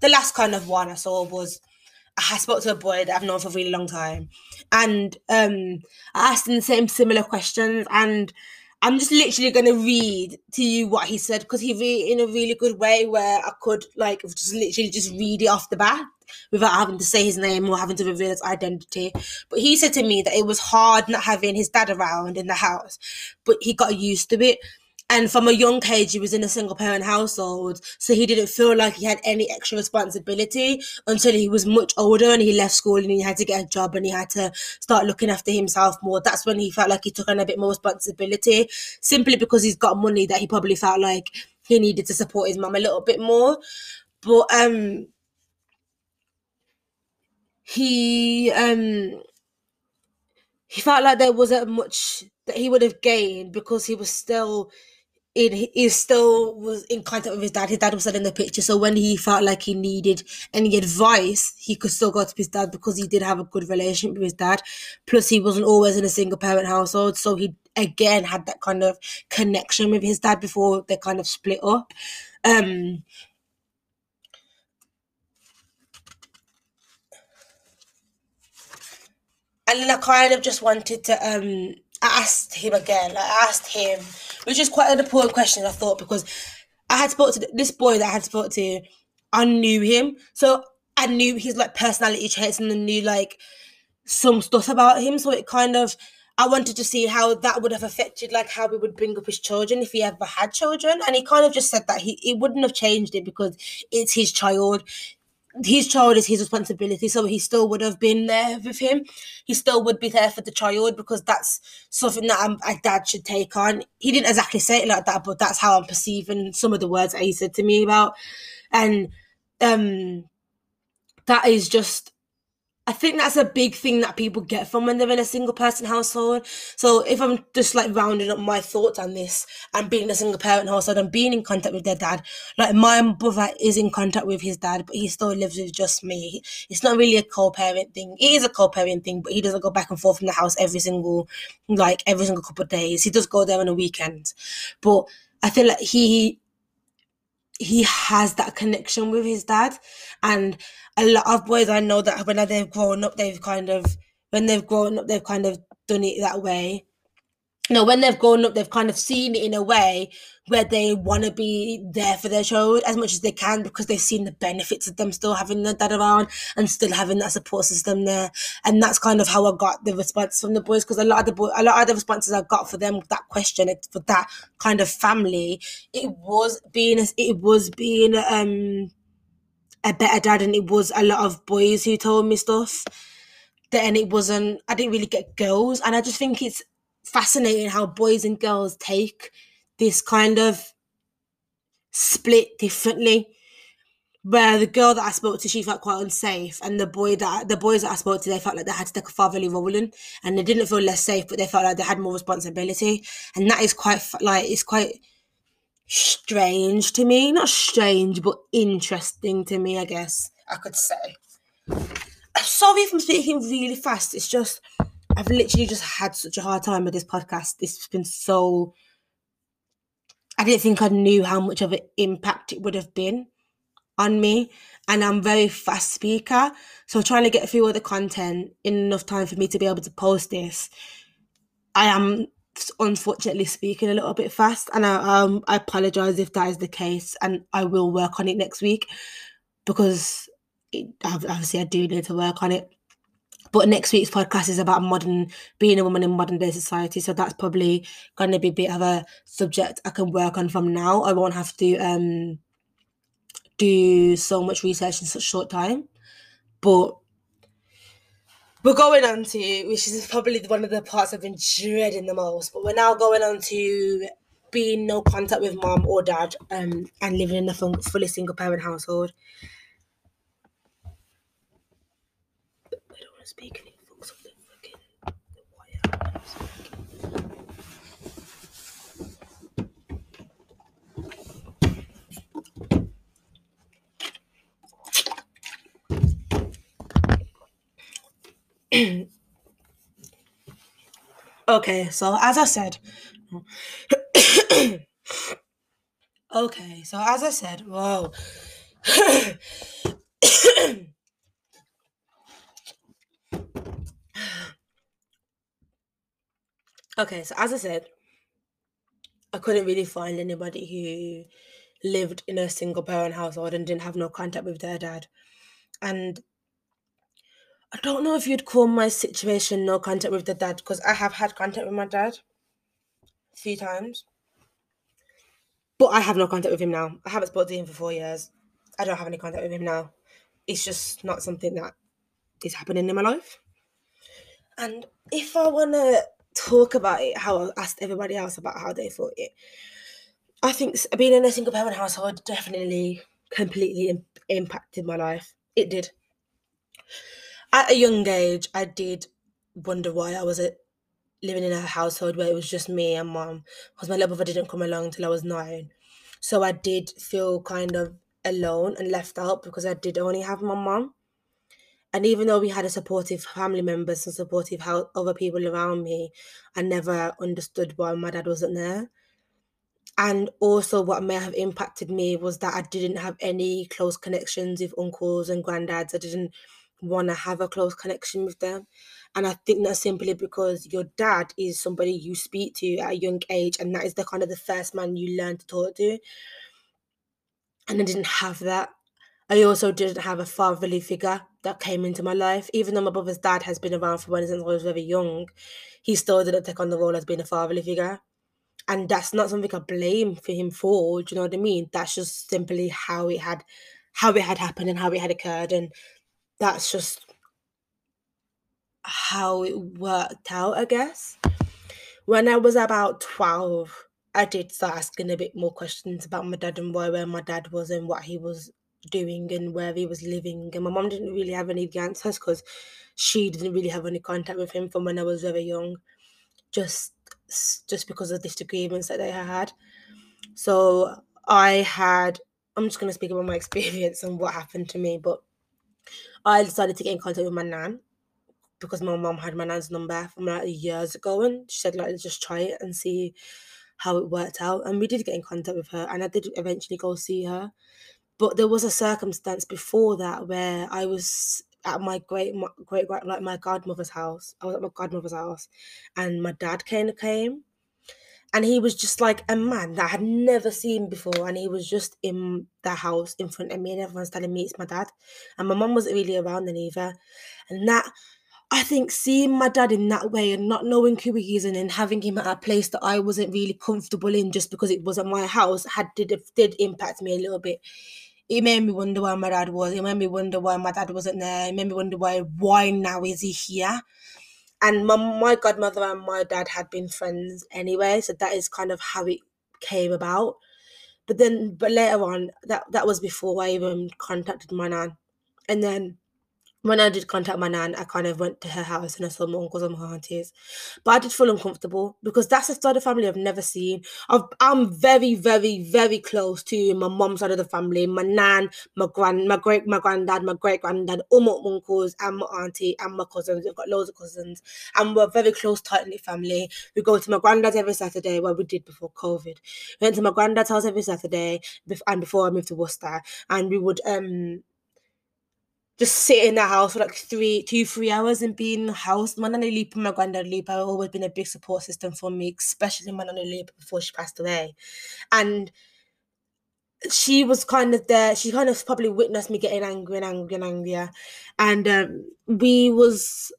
the last kind of one i saw was I spoke to a boy that I've known for a really long time, and um, I asked him the same similar questions, and I'm just literally gonna read to you what he said because he read in a really good way where I could like just literally just read it off the bat without having to say his name or having to reveal his identity. But he said to me that it was hard not having his dad around in the house, but he got used to it. And from a young age, he was in a single parent household. So he didn't feel like he had any extra responsibility until he was much older and he left school and he had to get a job and he had to start looking after himself more. That's when he felt like he took on a bit more responsibility simply because he's got money that he probably felt like he needed to support his mum a little bit more. But, um, he um he felt like there wasn't much that he would have gained because he was still in he still was in contact with his dad. His dad was still in the picture. So when he felt like he needed any advice, he could still go to his dad because he did have a good relationship with his dad. Plus he wasn't always in a single parent household. So he again had that kind of connection with his dad before they kind of split up. Um and then I kind of just wanted to um I asked him again. I asked him, which is quite an important question I thought because I had spoke to this boy that I had spoke to. I knew him, so I knew his like personality traits and I knew like some stuff about him. So it kind of I wanted to see how that would have affected like how we would bring up his children if he ever had children. And he kind of just said that he it wouldn't have changed it because it's his child his child is his responsibility, so he still would have been there with him. He still would be there for the child because that's something that I'm, a dad should take on. He didn't exactly say it like that, but that's how I'm perceiving some of the words that he said to me about, and um, that is just I think that's a big thing that people get from when they're in a single person household. So if I'm just like rounding up my thoughts on this and being a single parent household and being in contact with their dad, like my brother is in contact with his dad, but he still lives with just me. It's not really a co-parent thing. It is a co-parent thing, but he doesn't go back and forth from the house every single, like every single couple of days. He does go there on a weekend, but I feel like he he has that connection with his dad. And a lot of boys i know that when they've grown up they've kind of when they've grown up they've kind of done it that way you know when they've grown up they've kind of seen it in a way where they want to be there for their child as much as they can because they've seen the benefits of them still having their dad around and still having that support system there and that's kind of how i got the response from the boys because a lot of the boy, a lot of the responses i got for them that question for that kind of family it was being it was being um a better dad and it was a lot of boys who told me stuff then it wasn't I didn't really get girls. And I just think it's fascinating how boys and girls take this kind of split differently. Where the girl that I spoke to, she felt quite unsafe, and the boy that the boys that I spoke to, they felt like they had to take a fatherly role in, and they didn't feel less safe, but they felt like they had more responsibility, and that is quite like it's quite strange to me. Not strange, but interesting to me, I guess I could say. Sorry if I'm speaking really fast. It's just I've literally just had such a hard time with this podcast. It's been so I didn't think I knew how much of an impact it would have been on me. And I'm very fast speaker. So trying to get through all the content in enough time for me to be able to post this. I am unfortunately speaking a little bit fast and I um I apologize if that is the case and I will work on it next week because it, obviously I do need to work on it. But next week's podcast is about modern being a woman in modern day society. So that's probably gonna be a bit of a subject I can work on from now. I won't have to um do so much research in such a short time. But we're going on to, which is probably one of the parts I've been dreading the most, but we're now going on to being no contact with mom or dad um, and living in a fully single parent household. Don't want to speak any fucks of the fucking okay, so as I said, okay, so as I said, whoa. okay, so as I said, I couldn't really find anybody who lived in a single parent household and didn't have no contact with their dad. And I don't know if you'd call my situation no contact with the dad because I have had contact with my dad a few times. But I have no contact with him now. I haven't spoken to him for four years. I don't have any contact with him now. It's just not something that is happening in my life. And if I want to talk about it, how I asked everybody else about how they thought it, I think being in a single parent household definitely completely impacted my life. It did at a young age, I did wonder why I was uh, living in a household where it was just me and mom, because my little brother didn't come along till I was nine. So I did feel kind of alone and left out because I did only have my mom. And even though we had a supportive family members and supportive how other people around me, I never understood why my dad wasn't there. And also, what may have impacted me was that I didn't have any close connections with uncles and granddads. I didn't want to have a close connection with them. And I think that's simply because your dad is somebody you speak to at a young age, and that is the kind of the first man you learn to talk to. And I didn't have that. I also didn't have a fatherly figure that came into my life. Even though my brother's dad has been around for when since I was very young, he still didn't take on the role as being a fatherly figure. And that's not something I blame for him for. Do you know what I mean? That's just simply how it had how it had happened and how it had occurred. And that's just how it worked out, I guess. When I was about 12, I did start asking a bit more questions about my dad and why where my dad was and what he was doing and where he was living. And my mom didn't really have any answers because she didn't really have any contact with him from when I was very young, just just because of disagreements that they had. So I had. I'm just gonna speak about my experience and what happened to me, but I decided to get in contact with my nan because my mom had my nan's number from like years ago and she said like just try it and see how it worked out and we did get in contact with her and I did eventually go see her but there was a circumstance before that where I was at my great my, great like my godmother's house I was at my godmother's house and my dad came came and he was just like a man that I had never seen before. And he was just in the house in front of me, and everyone's telling me it's my dad. And my mum wasn't really around then either. And that, I think, seeing my dad in that way and not knowing who he is and then having him at a place that I wasn't really comfortable in just because it wasn't my house had did did impact me a little bit it made me wonder why my dad was. It made me wonder why my dad wasn't there. It made me wonder why why now is he here? And my my godmother and my dad had been friends anyway, so that is kind of how it came about. But then, but later on, that that was before I even contacted my nan, and then when I did contact my nan, I kind of went to her house and I saw my uncles and my aunties. But I did feel uncomfortable because that's a side of family I've never seen. i am very, very, very close to my mom's side of the family, my nan, my grand, my great, my granddad, my great granddad, all my uncles and my auntie and my cousins. We've got loads of cousins, and we're a very close, tight knit family. We go to my granddad's every Saturday. Well, we did before COVID. We went to my granddad's house every Saturday, and before I moved to Worcester, and we would um just sit in the house for like three, two, three hours and be in the house. My nanny Leap and my granddad Leap have always been a big support system for me, especially my nanny Leap before she passed away. And she was kind of there. She kind of probably witnessed me getting angry and angry and angrier. And um, we was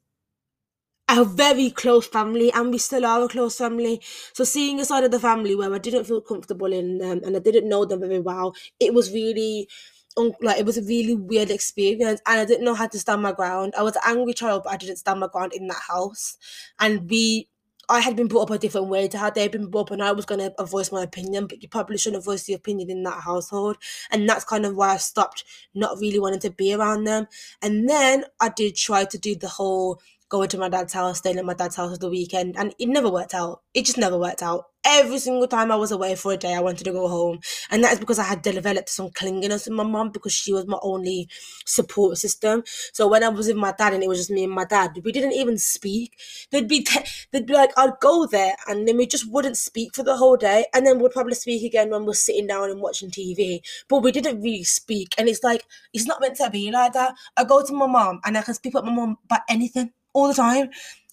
a very close family and we still are a close family. So seeing a side of the family where I didn't feel comfortable in them and I didn't know them very well, it was really like it was a really weird experience and I didn't know how to stand my ground. I was an angry child, but I didn't stand my ground in that house. And we I had been brought up a different way to how they'd been brought up, and I was going to voice my opinion, but you probably shouldn't voice your opinion in that household. And that's kind of why I stopped not really wanting to be around them. And then I did try to do the whole going to my dad's house, staying at my dad's house for the weekend, and it never worked out. It just never worked out. Every single time I was away for a day, I wanted to go home, and that is because I had developed some clinginess with my mom because she was my only support system. So when I was with my dad and it was just me and my dad, we didn't even speak. They'd be te- they'd be like, "I'd go there," and then we just wouldn't speak for the whole day, and then we'd probably speak again when we're sitting down and watching TV. But we didn't really speak, and it's like it's not meant to be like that. I go to my mom and I can speak with my mom about anything all the time,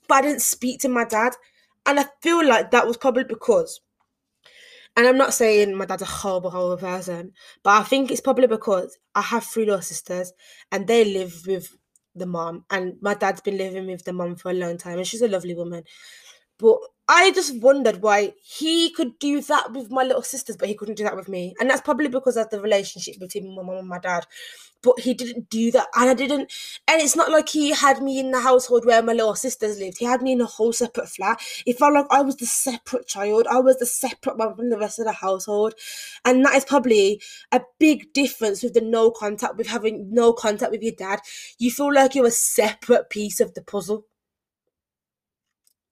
but I didn't speak to my dad. And I feel like that was probably because, and I'm not saying my dad's a horrible, horrible person, but I think it's probably because I have three little sisters and they live with the mom, and my dad's been living with the mom for a long time, and she's a lovely woman. But I just wondered why he could do that with my little sisters, but he couldn't do that with me. And that's probably because of the relationship between my mom and my dad. But he didn't do that. And I didn't. And it's not like he had me in the household where my little sisters lived. He had me in a whole separate flat. It felt like I was the separate child. I was the separate one from the rest of the household. And that is probably a big difference with the no contact, with having no contact with your dad. You feel like you're a separate piece of the puzzle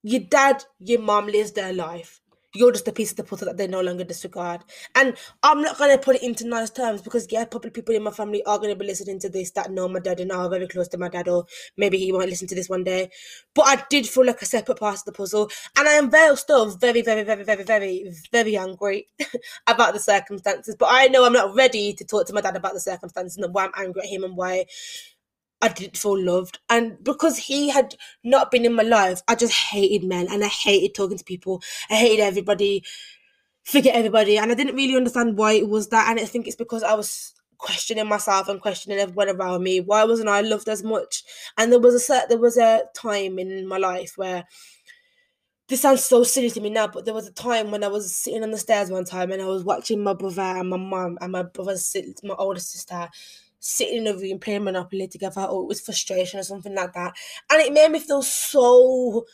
your dad, your mom lives their life. You're just a piece of the puzzle that they no longer disregard. And I'm not gonna put it into nice terms because yeah, probably people in my family are gonna be listening to this that know my dad and are very close to my dad, or maybe he won't listen to this one day. But I did feel like a separate part of the puzzle, and I am very still very, very, very, very, very, very angry about the circumstances. But I know I'm not ready to talk to my dad about the circumstances and why I'm angry at him and why I didn't feel loved. And because he had not been in my life, I just hated men and I hated talking to people. I hated everybody, forget everybody. And I didn't really understand why it was that. And I think it's because I was questioning myself and questioning everyone around me. Why wasn't I loved as much? And there was a set, there was a time in my life where this sounds so silly to me now, but there was a time when I was sitting on the stairs one time and I was watching my brother and my mum and my brother's my older sister sitting in a room playing Monopoly together, or it was frustration or something like that. And it made me feel so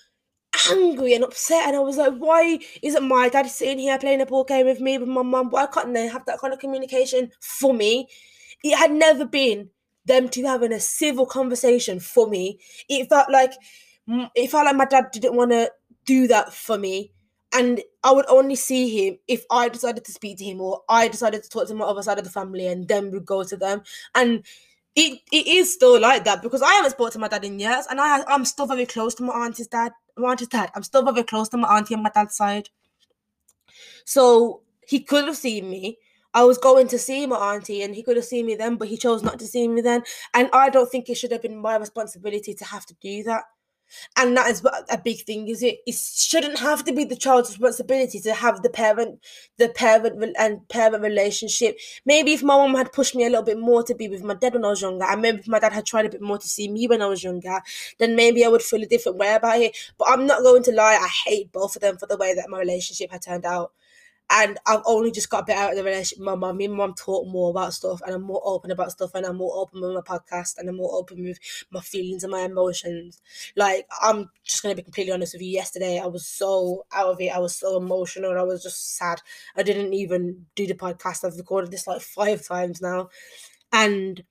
angry and upset. And I was like, why isn't my dad sitting here playing a board game with me, with my mum? Why can't they have that kind of communication for me? It had never been them two having a civil conversation for me. It felt like it felt like my dad didn't want to do that for me and I would only see him if I decided to speak to him or I decided to talk to my other side of the family and then we go to them. And it it is still like that because I haven't spoken to my dad in years and I I'm still very close to my auntie's dad. My auntie's dad. I'm still very close to my auntie on my dad's side. So he could have seen me. I was going to see my auntie and he could have seen me then, but he chose not to see me then. And I don't think it should have been my responsibility to have to do that and that is a big thing is it it shouldn't have to be the child's responsibility to have the parent the parent and parent relationship. Maybe if my mom had pushed me a little bit more to be with my dad when i was younger and maybe if my dad had tried a bit more to see me when i was younger then maybe i would feel a different way about it. But i'm not going to lie i hate both of them for the way that my relationship had turned out and I've only just got a bit out of the relationship. My mum, me and my mum talk more about stuff, and I'm more open about stuff, and I'm more open with my podcast, and I'm more open with my feelings and my emotions. Like I'm just gonna be completely honest with you. Yesterday, I was so out of it. I was so emotional. I was just sad. I didn't even do the podcast. I've recorded this like five times now, and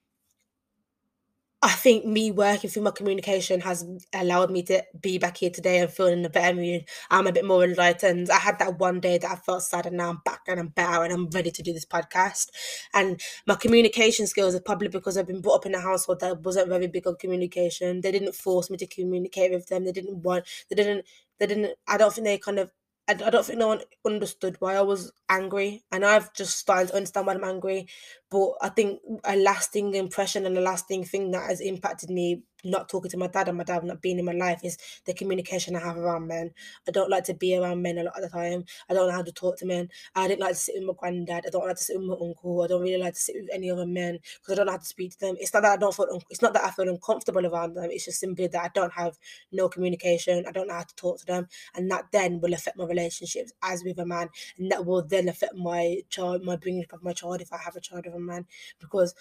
I think me working through my communication has allowed me to be back here today and feeling in a better mood. I'm a bit more enlightened. I had that one day that I felt sad, and now I'm back and I'm better and I'm ready to do this podcast. And my communication skills are probably because I've been brought up in a household that wasn't very big on communication. They didn't force me to communicate with them. They didn't want. They didn't. They didn't. I don't think they kind of I, I don't think no one understood why I was angry, and I've just started to understand why I'm angry. But I think a lasting impression and a lasting thing that has impacted me not talking to my dad and my dad not being in my life is the communication I have around men. I don't like to be around men a lot of the time. I don't know how to talk to men. I didn't like to sit with my granddad. I don't like to sit with my uncle. I don't really like to sit with any other men because I don't know how to speak to them. It's not that I don't feel. Un- it's not that I feel uncomfortable around them. It's just simply that I don't have no communication. I don't know how to talk to them, and that then will affect my relationships as with a man, and that will then affect my child, my bringing up of my child if I have a child with a man, because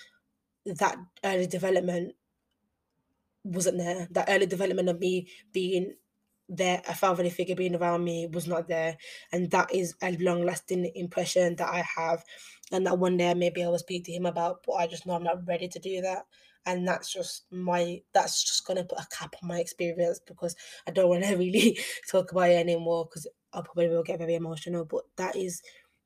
that early development wasn't there. That early development of me being there, a fatherly figure being around me was not there. And that is a long lasting impression that I have. And that one day maybe I will speak to him about, but I just know I'm not ready to do that. And that's just my that's just gonna put a cap on my experience because I don't want to really talk about it anymore because I probably will get very emotional. But that is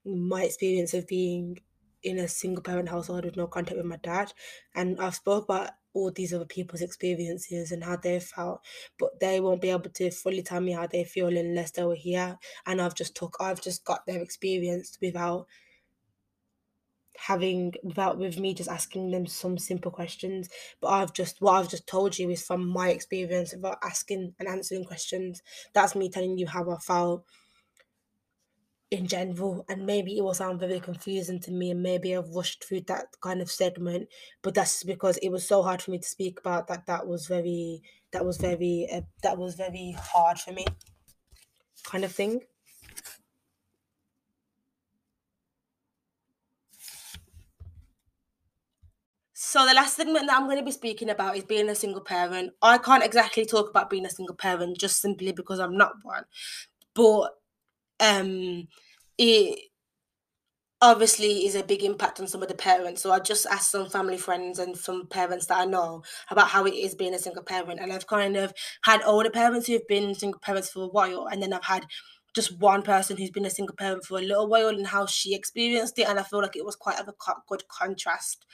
my experience of being in a single parent household with no contact with my dad. And I've spoke about all these other people's experiences and how they felt, but they won't be able to fully tell me how they feel unless they were here. And I've just took, I've just got their experience without having without with me just asking them some simple questions but i've just what i've just told you is from my experience about asking and answering questions that's me telling you how i felt in general and maybe it will sound very confusing to me and maybe I've rushed through that kind of segment but that's because it was so hard for me to speak about that that was very that was very uh, that was very hard for me kind of thing So the last segment that I'm going to be speaking about is being a single parent. I can't exactly talk about being a single parent just simply because I'm not one. But um it obviously is a big impact on some of the parents. So I just asked some family friends and some parents that I know about how it is being a single parent. And I've kind of had older parents who've been single parents for a while, and then I've had just one person who's been a single parent for a little while and how she experienced it. And I feel like it was quite of a good contrast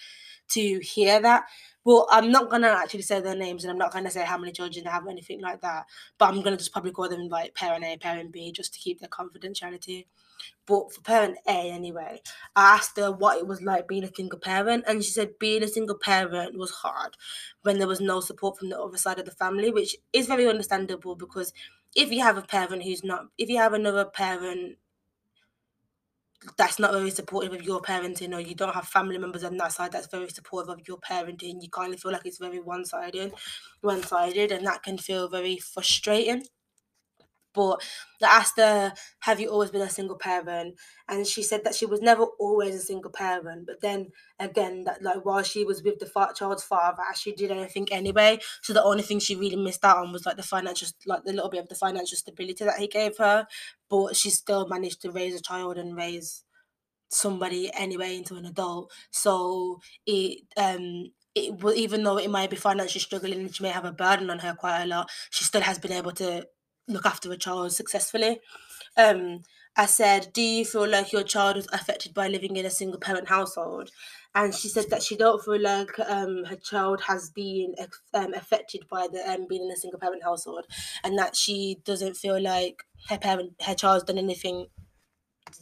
to hear that. Well, I'm not gonna actually say their names, and I'm not gonna say how many children they have or anything like that. But I'm gonna just probably call them like parent A, parent B, just to keep their confidentiality. But for parent A, anyway, I asked her what it was like being a single parent, and she said being a single parent was hard when there was no support from the other side of the family, which is very understandable because if you have a parent who's not, if you have another parent that's not very supportive of your parenting or you don't have family members on that side that's very supportive of your parenting you kind of feel like it's very one-sided one-sided and that can feel very frustrating but I asked her, Have you always been a single parent? And she said that she was never always a single parent. But then again, that like while she was with the child's father, she did anything anyway. So the only thing she really missed out on was like the financial, like the little bit of the financial stability that he gave her. But she still managed to raise a child and raise somebody anyway into an adult. So it um it even though it might be financially struggling and she may have a burden on her quite a lot, she still has been able to look after a child successfully. Um, I said, "Do you feel like your child was affected by living in a single parent household?" And she said that she don't feel like um, her child has been um, affected by the um, being in a single parent household, and that she doesn't feel like her parent, her child's done anything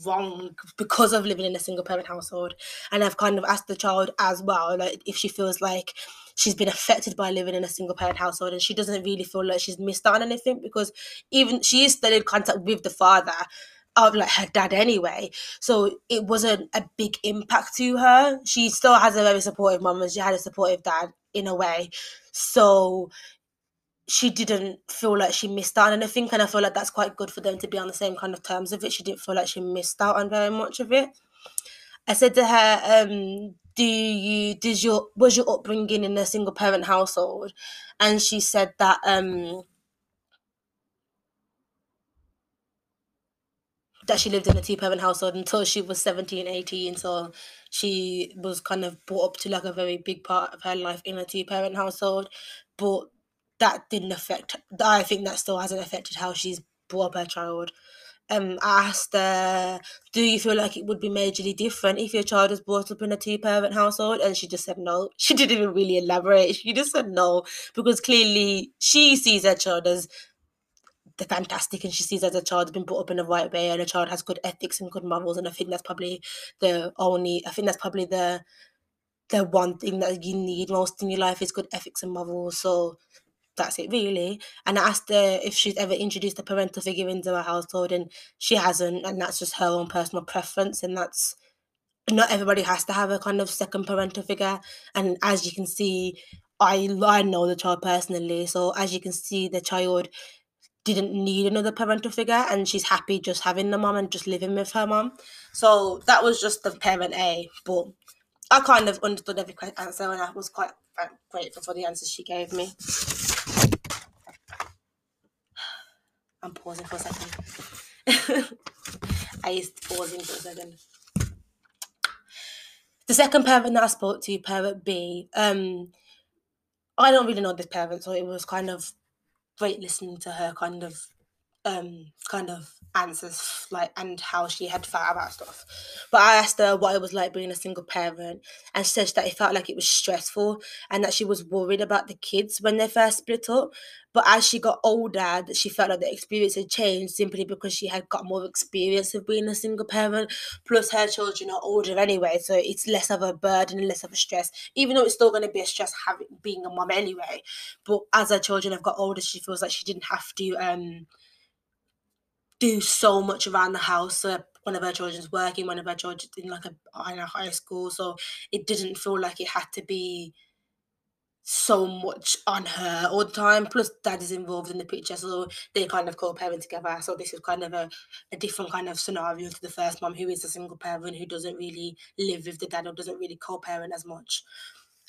wrong because of living in a single parent household. And I've kind of asked the child as well, like if she feels like she's been affected by living in a single parent household and she doesn't really feel like she's missed out on anything because even she is still in contact with the father of like her dad anyway. So it wasn't a big impact to her. She still has a very supportive mom and she had a supportive dad in a way. So she didn't feel like she missed out on anything, and I feel like that's quite good for them to be on the same kind of terms of it. She didn't feel like she missed out on very much of it. I said to her, um, "Do you did your was your upbringing in a single parent household?" And she said that um, that she lived in a two parent household until she was 17, 18. So she was kind of brought up to like a very big part of her life in a two parent household. But that didn't affect I think that still hasn't affected how she's brought up her child. Um, I asked her, "Do you feel like it would be majorly different if your child was brought up in a two-parent household?" And she just said no. She didn't even really elaborate. She just said no because clearly she sees her child as the fantastic and she sees as a child has been brought up in the right way and a child has good ethics and good morals and I think that's probably the only I think that's probably the the one thing that you need most in your life is good ethics and morals so that's it really and I asked her if she's ever introduced a parental figure into her household and she hasn't and that's just her own personal preference and that's not everybody has to have a kind of second parental figure and as you can see I I know the child personally so as you can see the child didn't need another parental figure and she's happy just having the mom and just living with her mom. So that was just the parent A. But I kind of understood every answer and I was quite uh, grateful for the answers she gave me. I'm pausing for a second. I used pausing for a second. The second parent that I spoke to, parent B, um, I don't really know this parent, so it was kind of great listening to her kind of um kind of answers like and how she had felt about stuff. But i asked her what it was like being a single parent and she said that it felt like it was stressful and that she was worried about the kids when they first split up. But as she got older she felt like the experience had changed simply because she had got more experience of being a single parent plus her children are older anyway so it's less of a burden and less of a stress even though it's still going to be a stress having being a mom anyway. But as her children have got older she feels like she didn't have to um do so much around the house. So one of her children's working, one of her children's in like a in a high school. So it didn't feel like it had to be so much on her all the time. Plus, dad is involved in the picture, so they kind of co-parent together. So this is kind of a, a different kind of scenario to the first mom, who is a single parent who doesn't really live with the dad or doesn't really co-parent as much.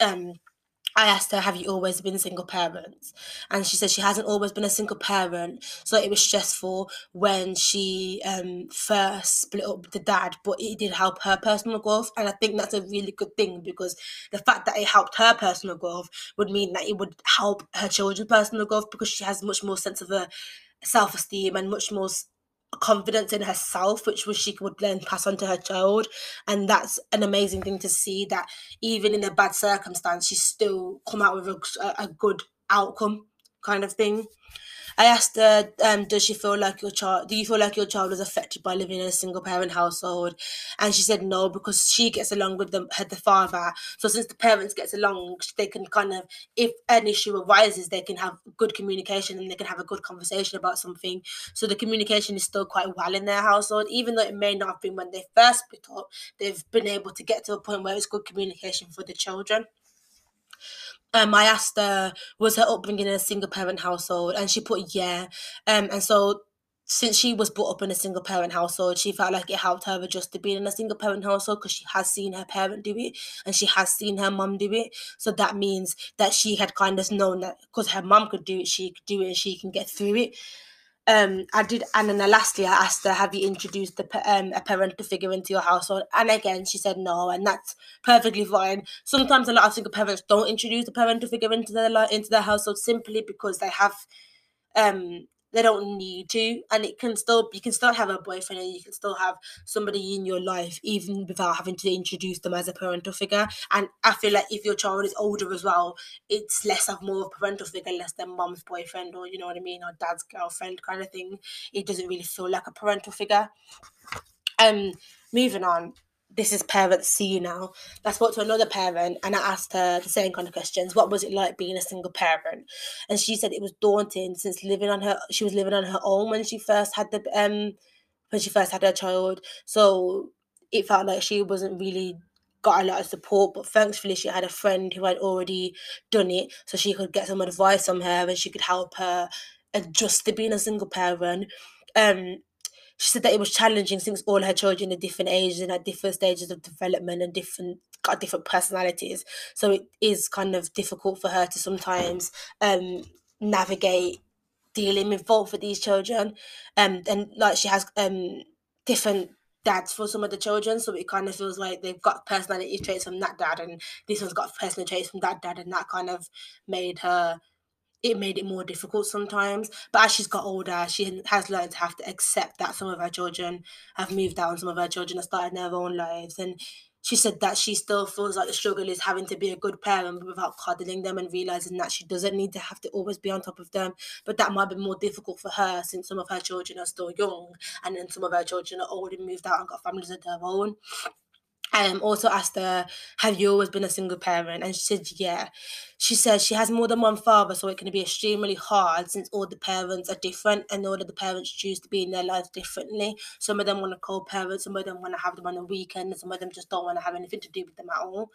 Um, I asked her, Have you always been single parents? And she said she hasn't always been a single parent. So it was stressful when she um, first split up with the dad, but it did help her personal growth. And I think that's a really good thing because the fact that it helped her personal growth would mean that it would help her children's personal growth because she has much more sense of a self esteem and much more confidence in herself which was she would then pass on to her child. And that's an amazing thing to see that even in a bad circumstance she still come out with a, a good outcome kind of thing I asked her, um, does she feel like your child, do you feel like your child was affected by living in a single parent household? And she said no, because she gets along with her, the father. So since the parents gets along, they can kind of, if an issue arises, they can have good communication and they can have a good conversation about something. So the communication is still quite well in their household, even though it may not have been when they first split up, they've been able to get to a point where it's good communication for the children um, I asked her, was her upbringing in a single parent household? And she put, yeah. Um, and so since she was brought up in a single parent household, she felt like it helped her adjust to being in a single parent household because she has seen her parent do it and she has seen her mum do it. So that means that she had kind of known that because her mum could do it, she could do it and she can get through it um, I did, and then lastly, I asked her, "Have you introduced the, um, a parental figure into your household?" And again, she said no, and that's perfectly fine. Sometimes a lot of single parents don't introduce the parental figure into their into their household simply because they have um they don't need to and it can still you can still have a boyfriend and you can still have somebody in your life even without having to introduce them as a parental figure. And i feel like if your child is older as well it's less of more of a parental figure less than mom's boyfriend or you know what i mean or dad's girlfriend kind of thing. It doesn't really feel like a parental figure. Um moving on this is parents see you now. I spoke to another parent and I asked her the same kind of questions. What was it like being a single parent? And she said it was daunting since living on her she was living on her own when she first had the um when she first had her child. So it felt like she wasn't really got a lot of support, but thankfully she had a friend who had already done it, so she could get some advice from her and she could help her adjust to being a single parent. Um, she said that it was challenging since all her children are different ages and at different stages of development and different got different personalities. So it is kind of difficult for her to sometimes um navigate dealing with these children. Um and like she has um different dads for some of the children, so it kind of feels like they've got personality traits from that dad and this one's got personality traits from that dad and that kind of made her it made it more difficult sometimes. But as she's got older, she has learned to have to accept that some of her children have moved out and some of her children have started their own lives. And she said that she still feels like the struggle is having to be a good parent without coddling them and realizing that she doesn't need to have to always be on top of them. But that might be more difficult for her since some of her children are still young and then some of her children are old and moved out and got families of their own um also asked her have you always been a single parent? And she said yeah. She says she has more than one father so it can be extremely hard since all the parents are different and all of the parents choose to be in their lives differently. Some of them want to co-parent some of them want to have them on the weekend and some of them just don't want to have anything to do with them at all.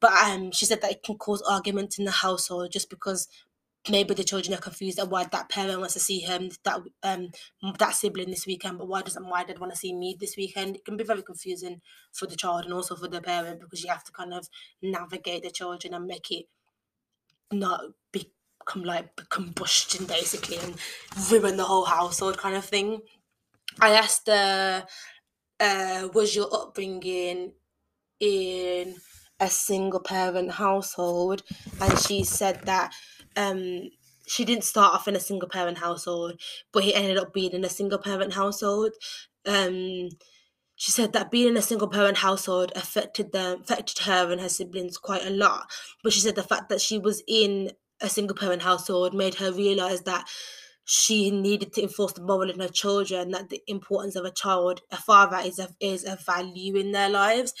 But um she said that it can cause arguments in the household just because maybe the children are confused at why that parent wants to see him that um that sibling this weekend but why doesn't my dad want to see me this weekend? It can be very confusing for the child and also for the parent because you have to kind of navigate the children and make it not become like combustion basically and ruin the whole household kind of thing. I asked her uh was your upbringing in a single parent household? And she said that um she didn't start off in a single parent household, but he ended up being in a single parent household. Um, she said that being in a single parent household affected them, affected her and her siblings quite a lot. But she said the fact that she was in a single parent household made her realize that she needed to enforce the moral in her children that the importance of a child, a father, is a is a value in their lives,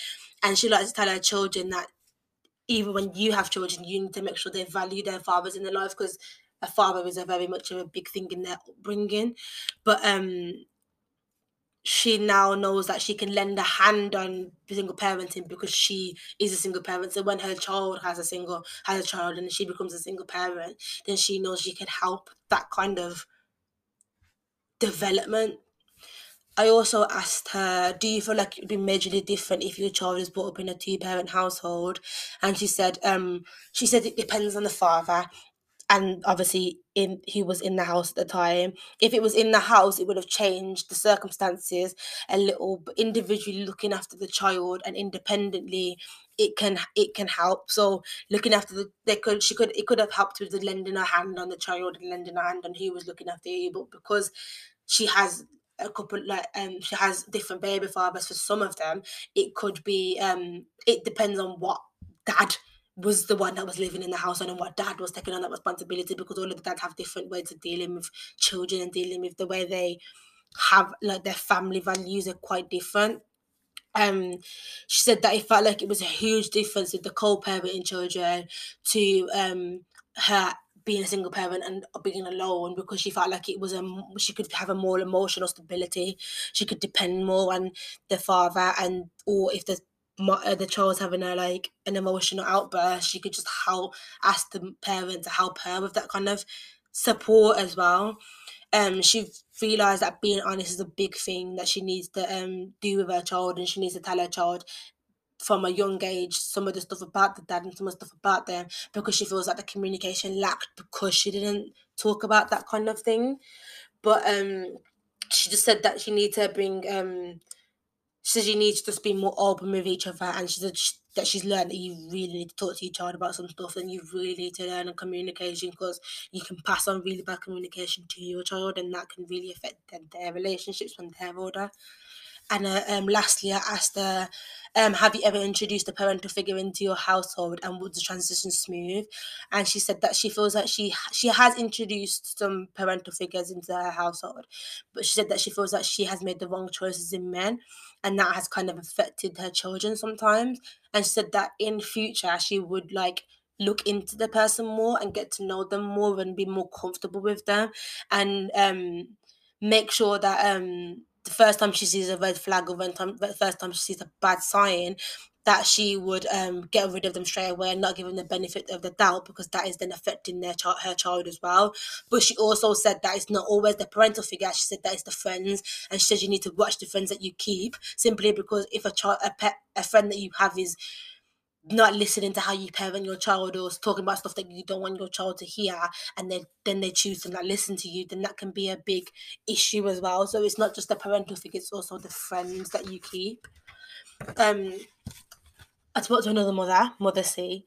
and she likes to tell her children that even when you have children, you need to make sure they value their fathers in their life because a father is a very much of a big thing in their upbringing. But um, she now knows that she can lend a hand on single parenting because she is a single parent. So when her child has a single has a child and she becomes a single parent, then she knows she can help that kind of development I also asked her, Do you feel like it would be majorly different if your child is brought up in a two parent household? And she said, um, she said it depends on the father. And obviously in he was in the house at the time. If it was in the house, it would have changed the circumstances a little, but individually looking after the child and independently it can it can help. So looking after the they could she could it could have helped with the lending a hand on the child and lending a hand on who was looking after you, but because she has a couple like um she has different baby fathers for some of them it could be um it depends on what dad was the one that was living in the house and what dad was taking on that responsibility because all of the dads have different ways of dealing with children and dealing with the way they have like their family values are quite different. Um she said that it felt like it was a huge difference with the co-parenting children to um her being a single parent and being alone because she felt like it was a she could have a more emotional stability. She could depend more on the father and or if the uh, the child's having a like an emotional outburst she could just help ask the parent to help her with that kind of support as well. Um she realized that being honest is a big thing that she needs to um do with her child and she needs to tell her child from a young age some of the stuff about the dad and some of the stuff about them because she feels like the communication lacked because she didn't talk about that kind of thing. But um she just said that she needs to bring um she said you need to just be more open with each other and she said she, that she's learned that you really need to talk to your child about some stuff and you really need to learn on communication because you can pass on really bad communication to your child and that can really affect their, their relationships when they're older. And uh, um, lastly, I asked her, um, have you ever introduced a parental figure into your household and was the transition smooth? And she said that she feels that she she has introduced some parental figures into her household, but she said that she feels that she has made the wrong choices in men, and that has kind of affected her children sometimes. And she said that in future she would like look into the person more and get to know them more and be more comfortable with them and um make sure that um the first time she sees a red flag or when time, the first time she sees a bad sign, that she would um, get rid of them straight away and not give them the benefit of the doubt because that is then affecting their child, her child as well. But she also said that it's not always the parental figure. She said that it's the friends, and she said you need to watch the friends that you keep simply because if a child, a pet, a friend that you have is not listening to how you parent your child or talking about stuff that you don't want your child to hear and then then they choose to not listen to you then that can be a big issue as well so it's not just the parental figure it's also the friends that you keep um I spoke to another mother, Mother C.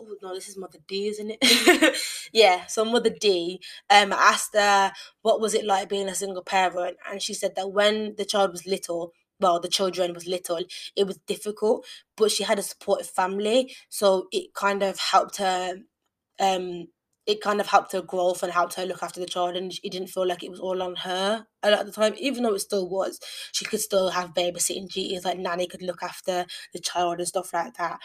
Oh no, this is Mother D, isn't it? yeah, so Mother D. Um, I asked her what was it like being a single parent, and she said that when the child was little, well, the children was little, it was difficult, but she had a supportive family, so it kind of helped her um it kind of helped her growth and helped her look after the child and it didn't feel like it was all on her at the time even though it still was. She could still have babysitting duties like nanny could look after the child and stuff like that.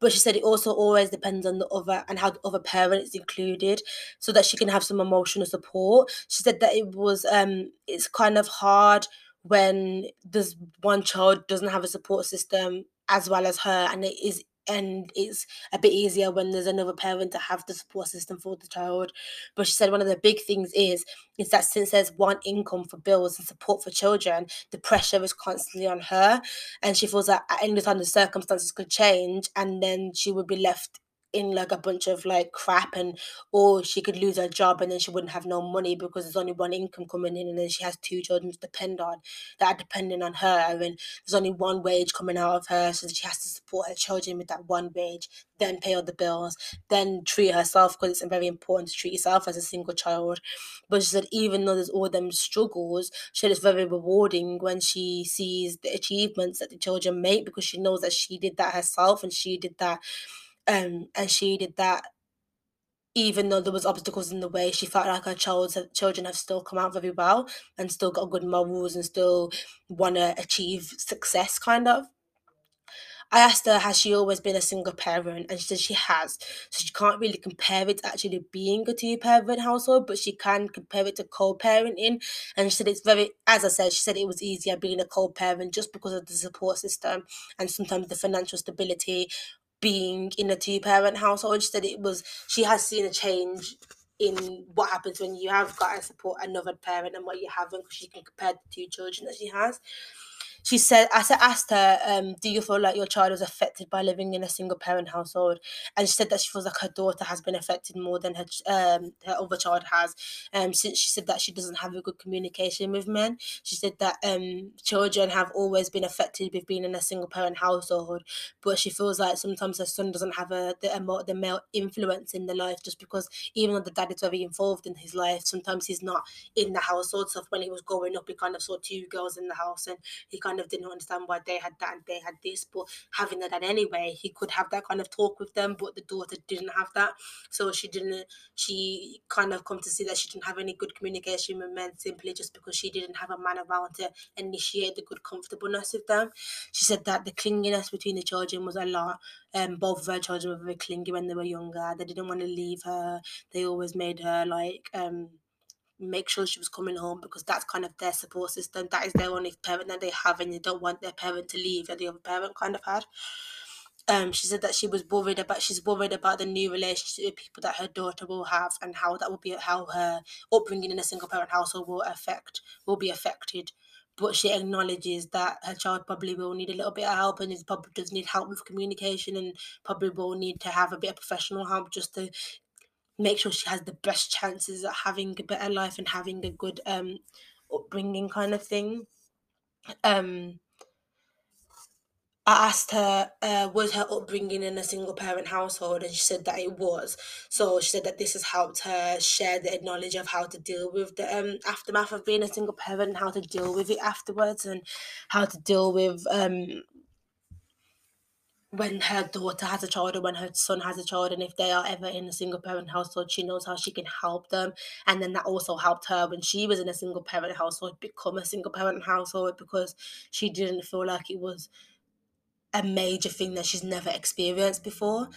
But she said it also always depends on the other and how the other parent is included so that she can have some emotional support. She said that it was um it's kind of hard when there's one child doesn't have a support system as well as her and it is and it's a bit easier when there's another parent to have the support system for the child. But she said one of the big things is is that since there's one income for bills and support for children, the pressure is constantly on her, and she feels that at any time the circumstances could change, and then she would be left in like a bunch of like crap and or she could lose her job and then she wouldn't have no money because there's only one income coming in and then she has two children to depend on that are depending on her and there's only one wage coming out of her so she has to support her children with that one wage then pay all the bills then treat herself because it's very important to treat yourself as a single child. But she said even though there's all them struggles she said it's very rewarding when she sees the achievements that the children make because she knows that she did that herself and she did that um, and she did that even though there was obstacles in the way, she felt like her children have still come out very well and still got good morals and still want to achieve success, kind of. I asked her, has she always been a single parent? And she said she has. So she can't really compare it to actually being a two parent household, but she can compare it to co parenting. And she said it's very, as I said, she said it was easier being a co parent just because of the support system and sometimes the financial stability being in a two parent household. She said it was she has seen a change in what happens when you have got to support another parent and what you haven't because she can compare the two children that she has she said, I asked her, um, do you feel like your child was affected by living in a single parent household? And she said that she feels like her daughter has been affected more than her um her other child has. Um, since she said that she doesn't have a good communication with men. She said that um children have always been affected with being in a single parent household, but she feels like sometimes her son doesn't have a the, the male influence in the life just because even though the dad is very involved in his life, sometimes he's not in the household. So when he was growing up, he kind of saw two girls in the house and he kind kind of didn't understand why they had that and they had this, but having that anyway, he could have that kind of talk with them, but the daughter didn't have that. So she didn't, she kind of come to see that she didn't have any good communication with men simply just because she didn't have a man around to initiate the good comfortableness with them. She said that the clinginess between the children was a lot. Um, both of her children were very clingy when they were younger. They didn't want to leave her. They always made her like um make sure she was coming home because that's kind of their support system. That is their only parent that they have, and they don't want their parent to leave that the other parent kind of had. Um, she said that she was worried about she's worried about the new relationship with people that her daughter will have and how that will be how her upbringing in a single parent household will affect will be affected. But she acknowledges that her child probably will need a little bit of help and is probably does need help with communication and probably will need to have a bit of professional help just to make sure she has the best chances at having a better life and having a good um upbringing kind of thing. Um I asked her, uh, was her upbringing in a single parent household? And she said that it was. So she said that this has helped her share the knowledge of how to deal with the um, aftermath of being a single parent and how to deal with it afterwards and how to deal with um, when her daughter has a child or when her son has a child and if they are ever in a single parent household she knows how she can help them. And then that also helped her when she was in a single parent household become a single parent household because she didn't feel like it was a major thing that she's never experienced before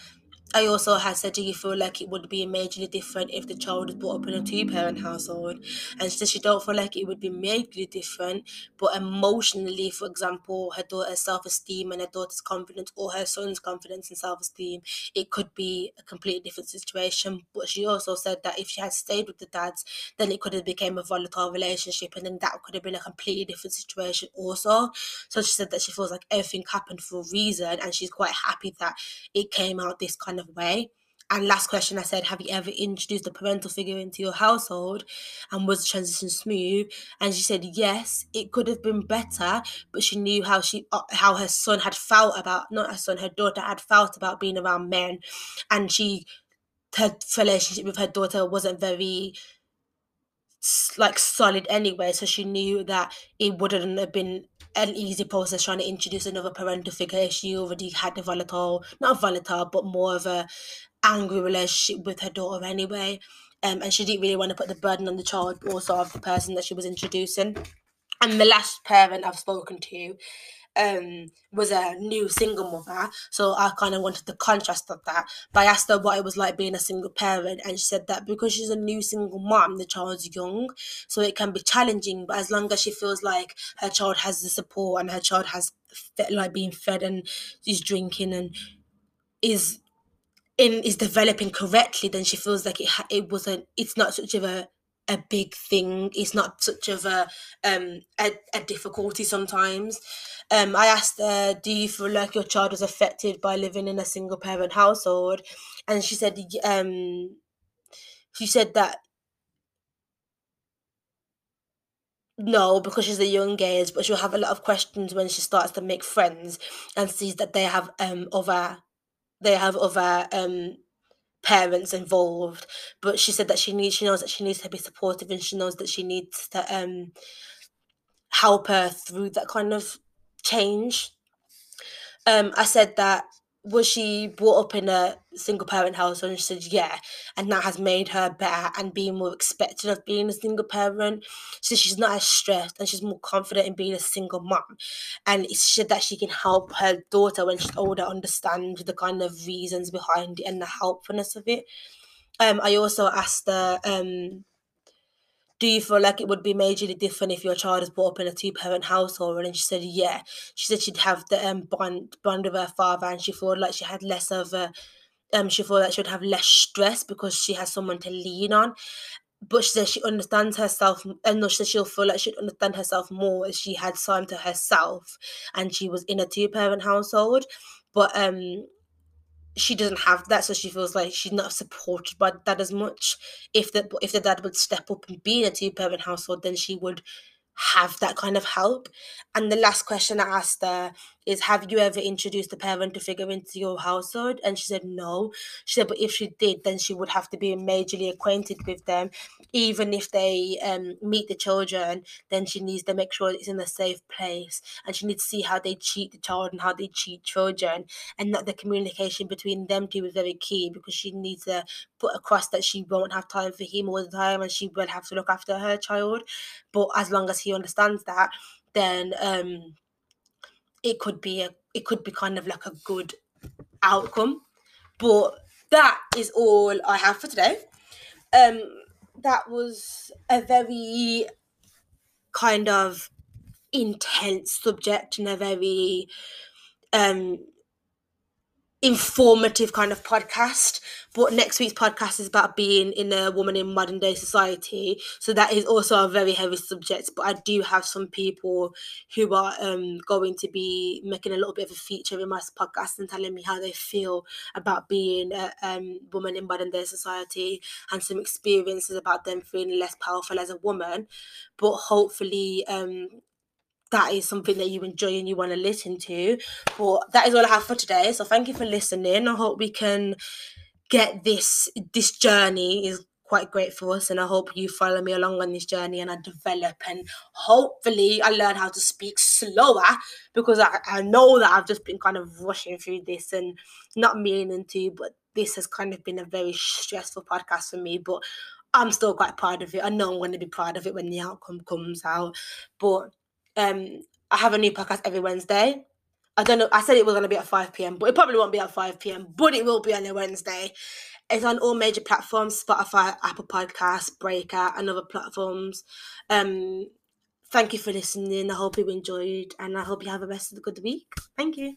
I also had said, Do you feel like it would be majorly different if the child was brought up in a two parent household? And she said she don't feel like it would be majorly different, but emotionally, for example, her daughter's self esteem and her daughter's confidence or her son's confidence and self esteem, it could be a completely different situation. But she also said that if she had stayed with the dads, then it could have become a volatile relationship and then that could have been a completely different situation also. So she said that she feels like everything happened for a reason and she's quite happy that it came out this kind of way. And last question, I said, have you ever introduced a parental figure into your household, and was the transition smooth? And she said yes, it could have been better, but she knew how she uh, how her son had felt about not her son, her daughter had felt about being around men, and she her relationship with her daughter wasn't very like solid anyway so she knew that it wouldn't have been an easy process trying to introduce another parental figure if she already had a volatile not volatile but more of a angry relationship with her daughter anyway um, and she didn't really want to put the burden on the child also of the person that she was introducing. And the last parent I've spoken to um, was a new single mother. So I kind of wanted the contrast of that. But I asked her what it was like being a single parent, and she said that because she's a new single mom, the child's young, so it can be challenging. But as long as she feels like her child has the support and her child has like being fed and is drinking and is in is developing correctly, then she feels like it it wasn't. It's not such of a a big thing. It's not such of a um a, a difficulty sometimes. Um, I asked "Do you feel like your child was affected by living in a single parent household?" And she said, um, she said that no, because she's a young age, but she'll have a lot of questions when she starts to make friends and sees that they have um other they have other um parents involved but she said that she needs she knows that she needs to be supportive and she knows that she needs to um help her through that kind of change. Um i said that was she brought up in a single parent household and she said yeah. And that has made her better and being more expected of being a single parent. So she's not as stressed and she's more confident in being a single mom. And she said that she can help her daughter when she's older understand the kind of reasons behind it and the helpfulness of it. Um i also asked her um do you feel like it would be majorly different if your child is brought up in a two parent household? And she said, yeah. She said she'd have the um, bond bond with her father, and she felt like she had less of a um she felt that she would have less stress because she has someone to lean on. But she said she understands herself, and no, she said she'll feel like she'd understand herself more if she had time to herself, and she was in a two parent household. But um, she doesn't have that, so she feels like she's not supported by that as much. If the if the dad would step up and be in a two parent household, then she would have that kind of help. And the last question I asked her is Have you ever introduced a parental figure into your household? And she said no. She said, but if she did, then she would have to be majorly acquainted with them. Even if they um, meet the children, then she needs to make sure it's in a safe place. And she needs to see how they treat the child and how they treat children. And that the communication between them two is very key because she needs to put across that she won't have time for him all the time and she will have to look after her child. But as long as he understands that, then um it could be a it could be kind of like a good outcome. But that is all I have for today. Um that was a very kind of intense subject and a very um informative kind of podcast. But next week's podcast is about being in a woman in modern day society. So that is also a very heavy subject. But I do have some people who are um going to be making a little bit of a feature in my podcast and telling me how they feel about being a um, woman in modern day society and some experiences about them feeling less powerful as a woman. But hopefully um that is something that you enjoy and you want to listen to. But that is all I have for today. So thank you for listening. I hope we can get this this journey is quite great for us and I hope you follow me along on this journey and I develop and hopefully I learn how to speak slower because I, I know that I've just been kind of rushing through this and not meaning to but this has kind of been a very stressful podcast for me but I'm still quite proud of it. I know I'm going to be proud of it when the outcome comes out but um, I have a new podcast every Wednesday. I don't know. I said it was going to be at 5 p.m., but it probably won't be at 5 p.m., but it will be on a Wednesday. It's on all major platforms Spotify, Apple Podcasts, Breaker, and other platforms. Um, thank you for listening. I hope you enjoyed, and I hope you have a rest of the good week. Thank you.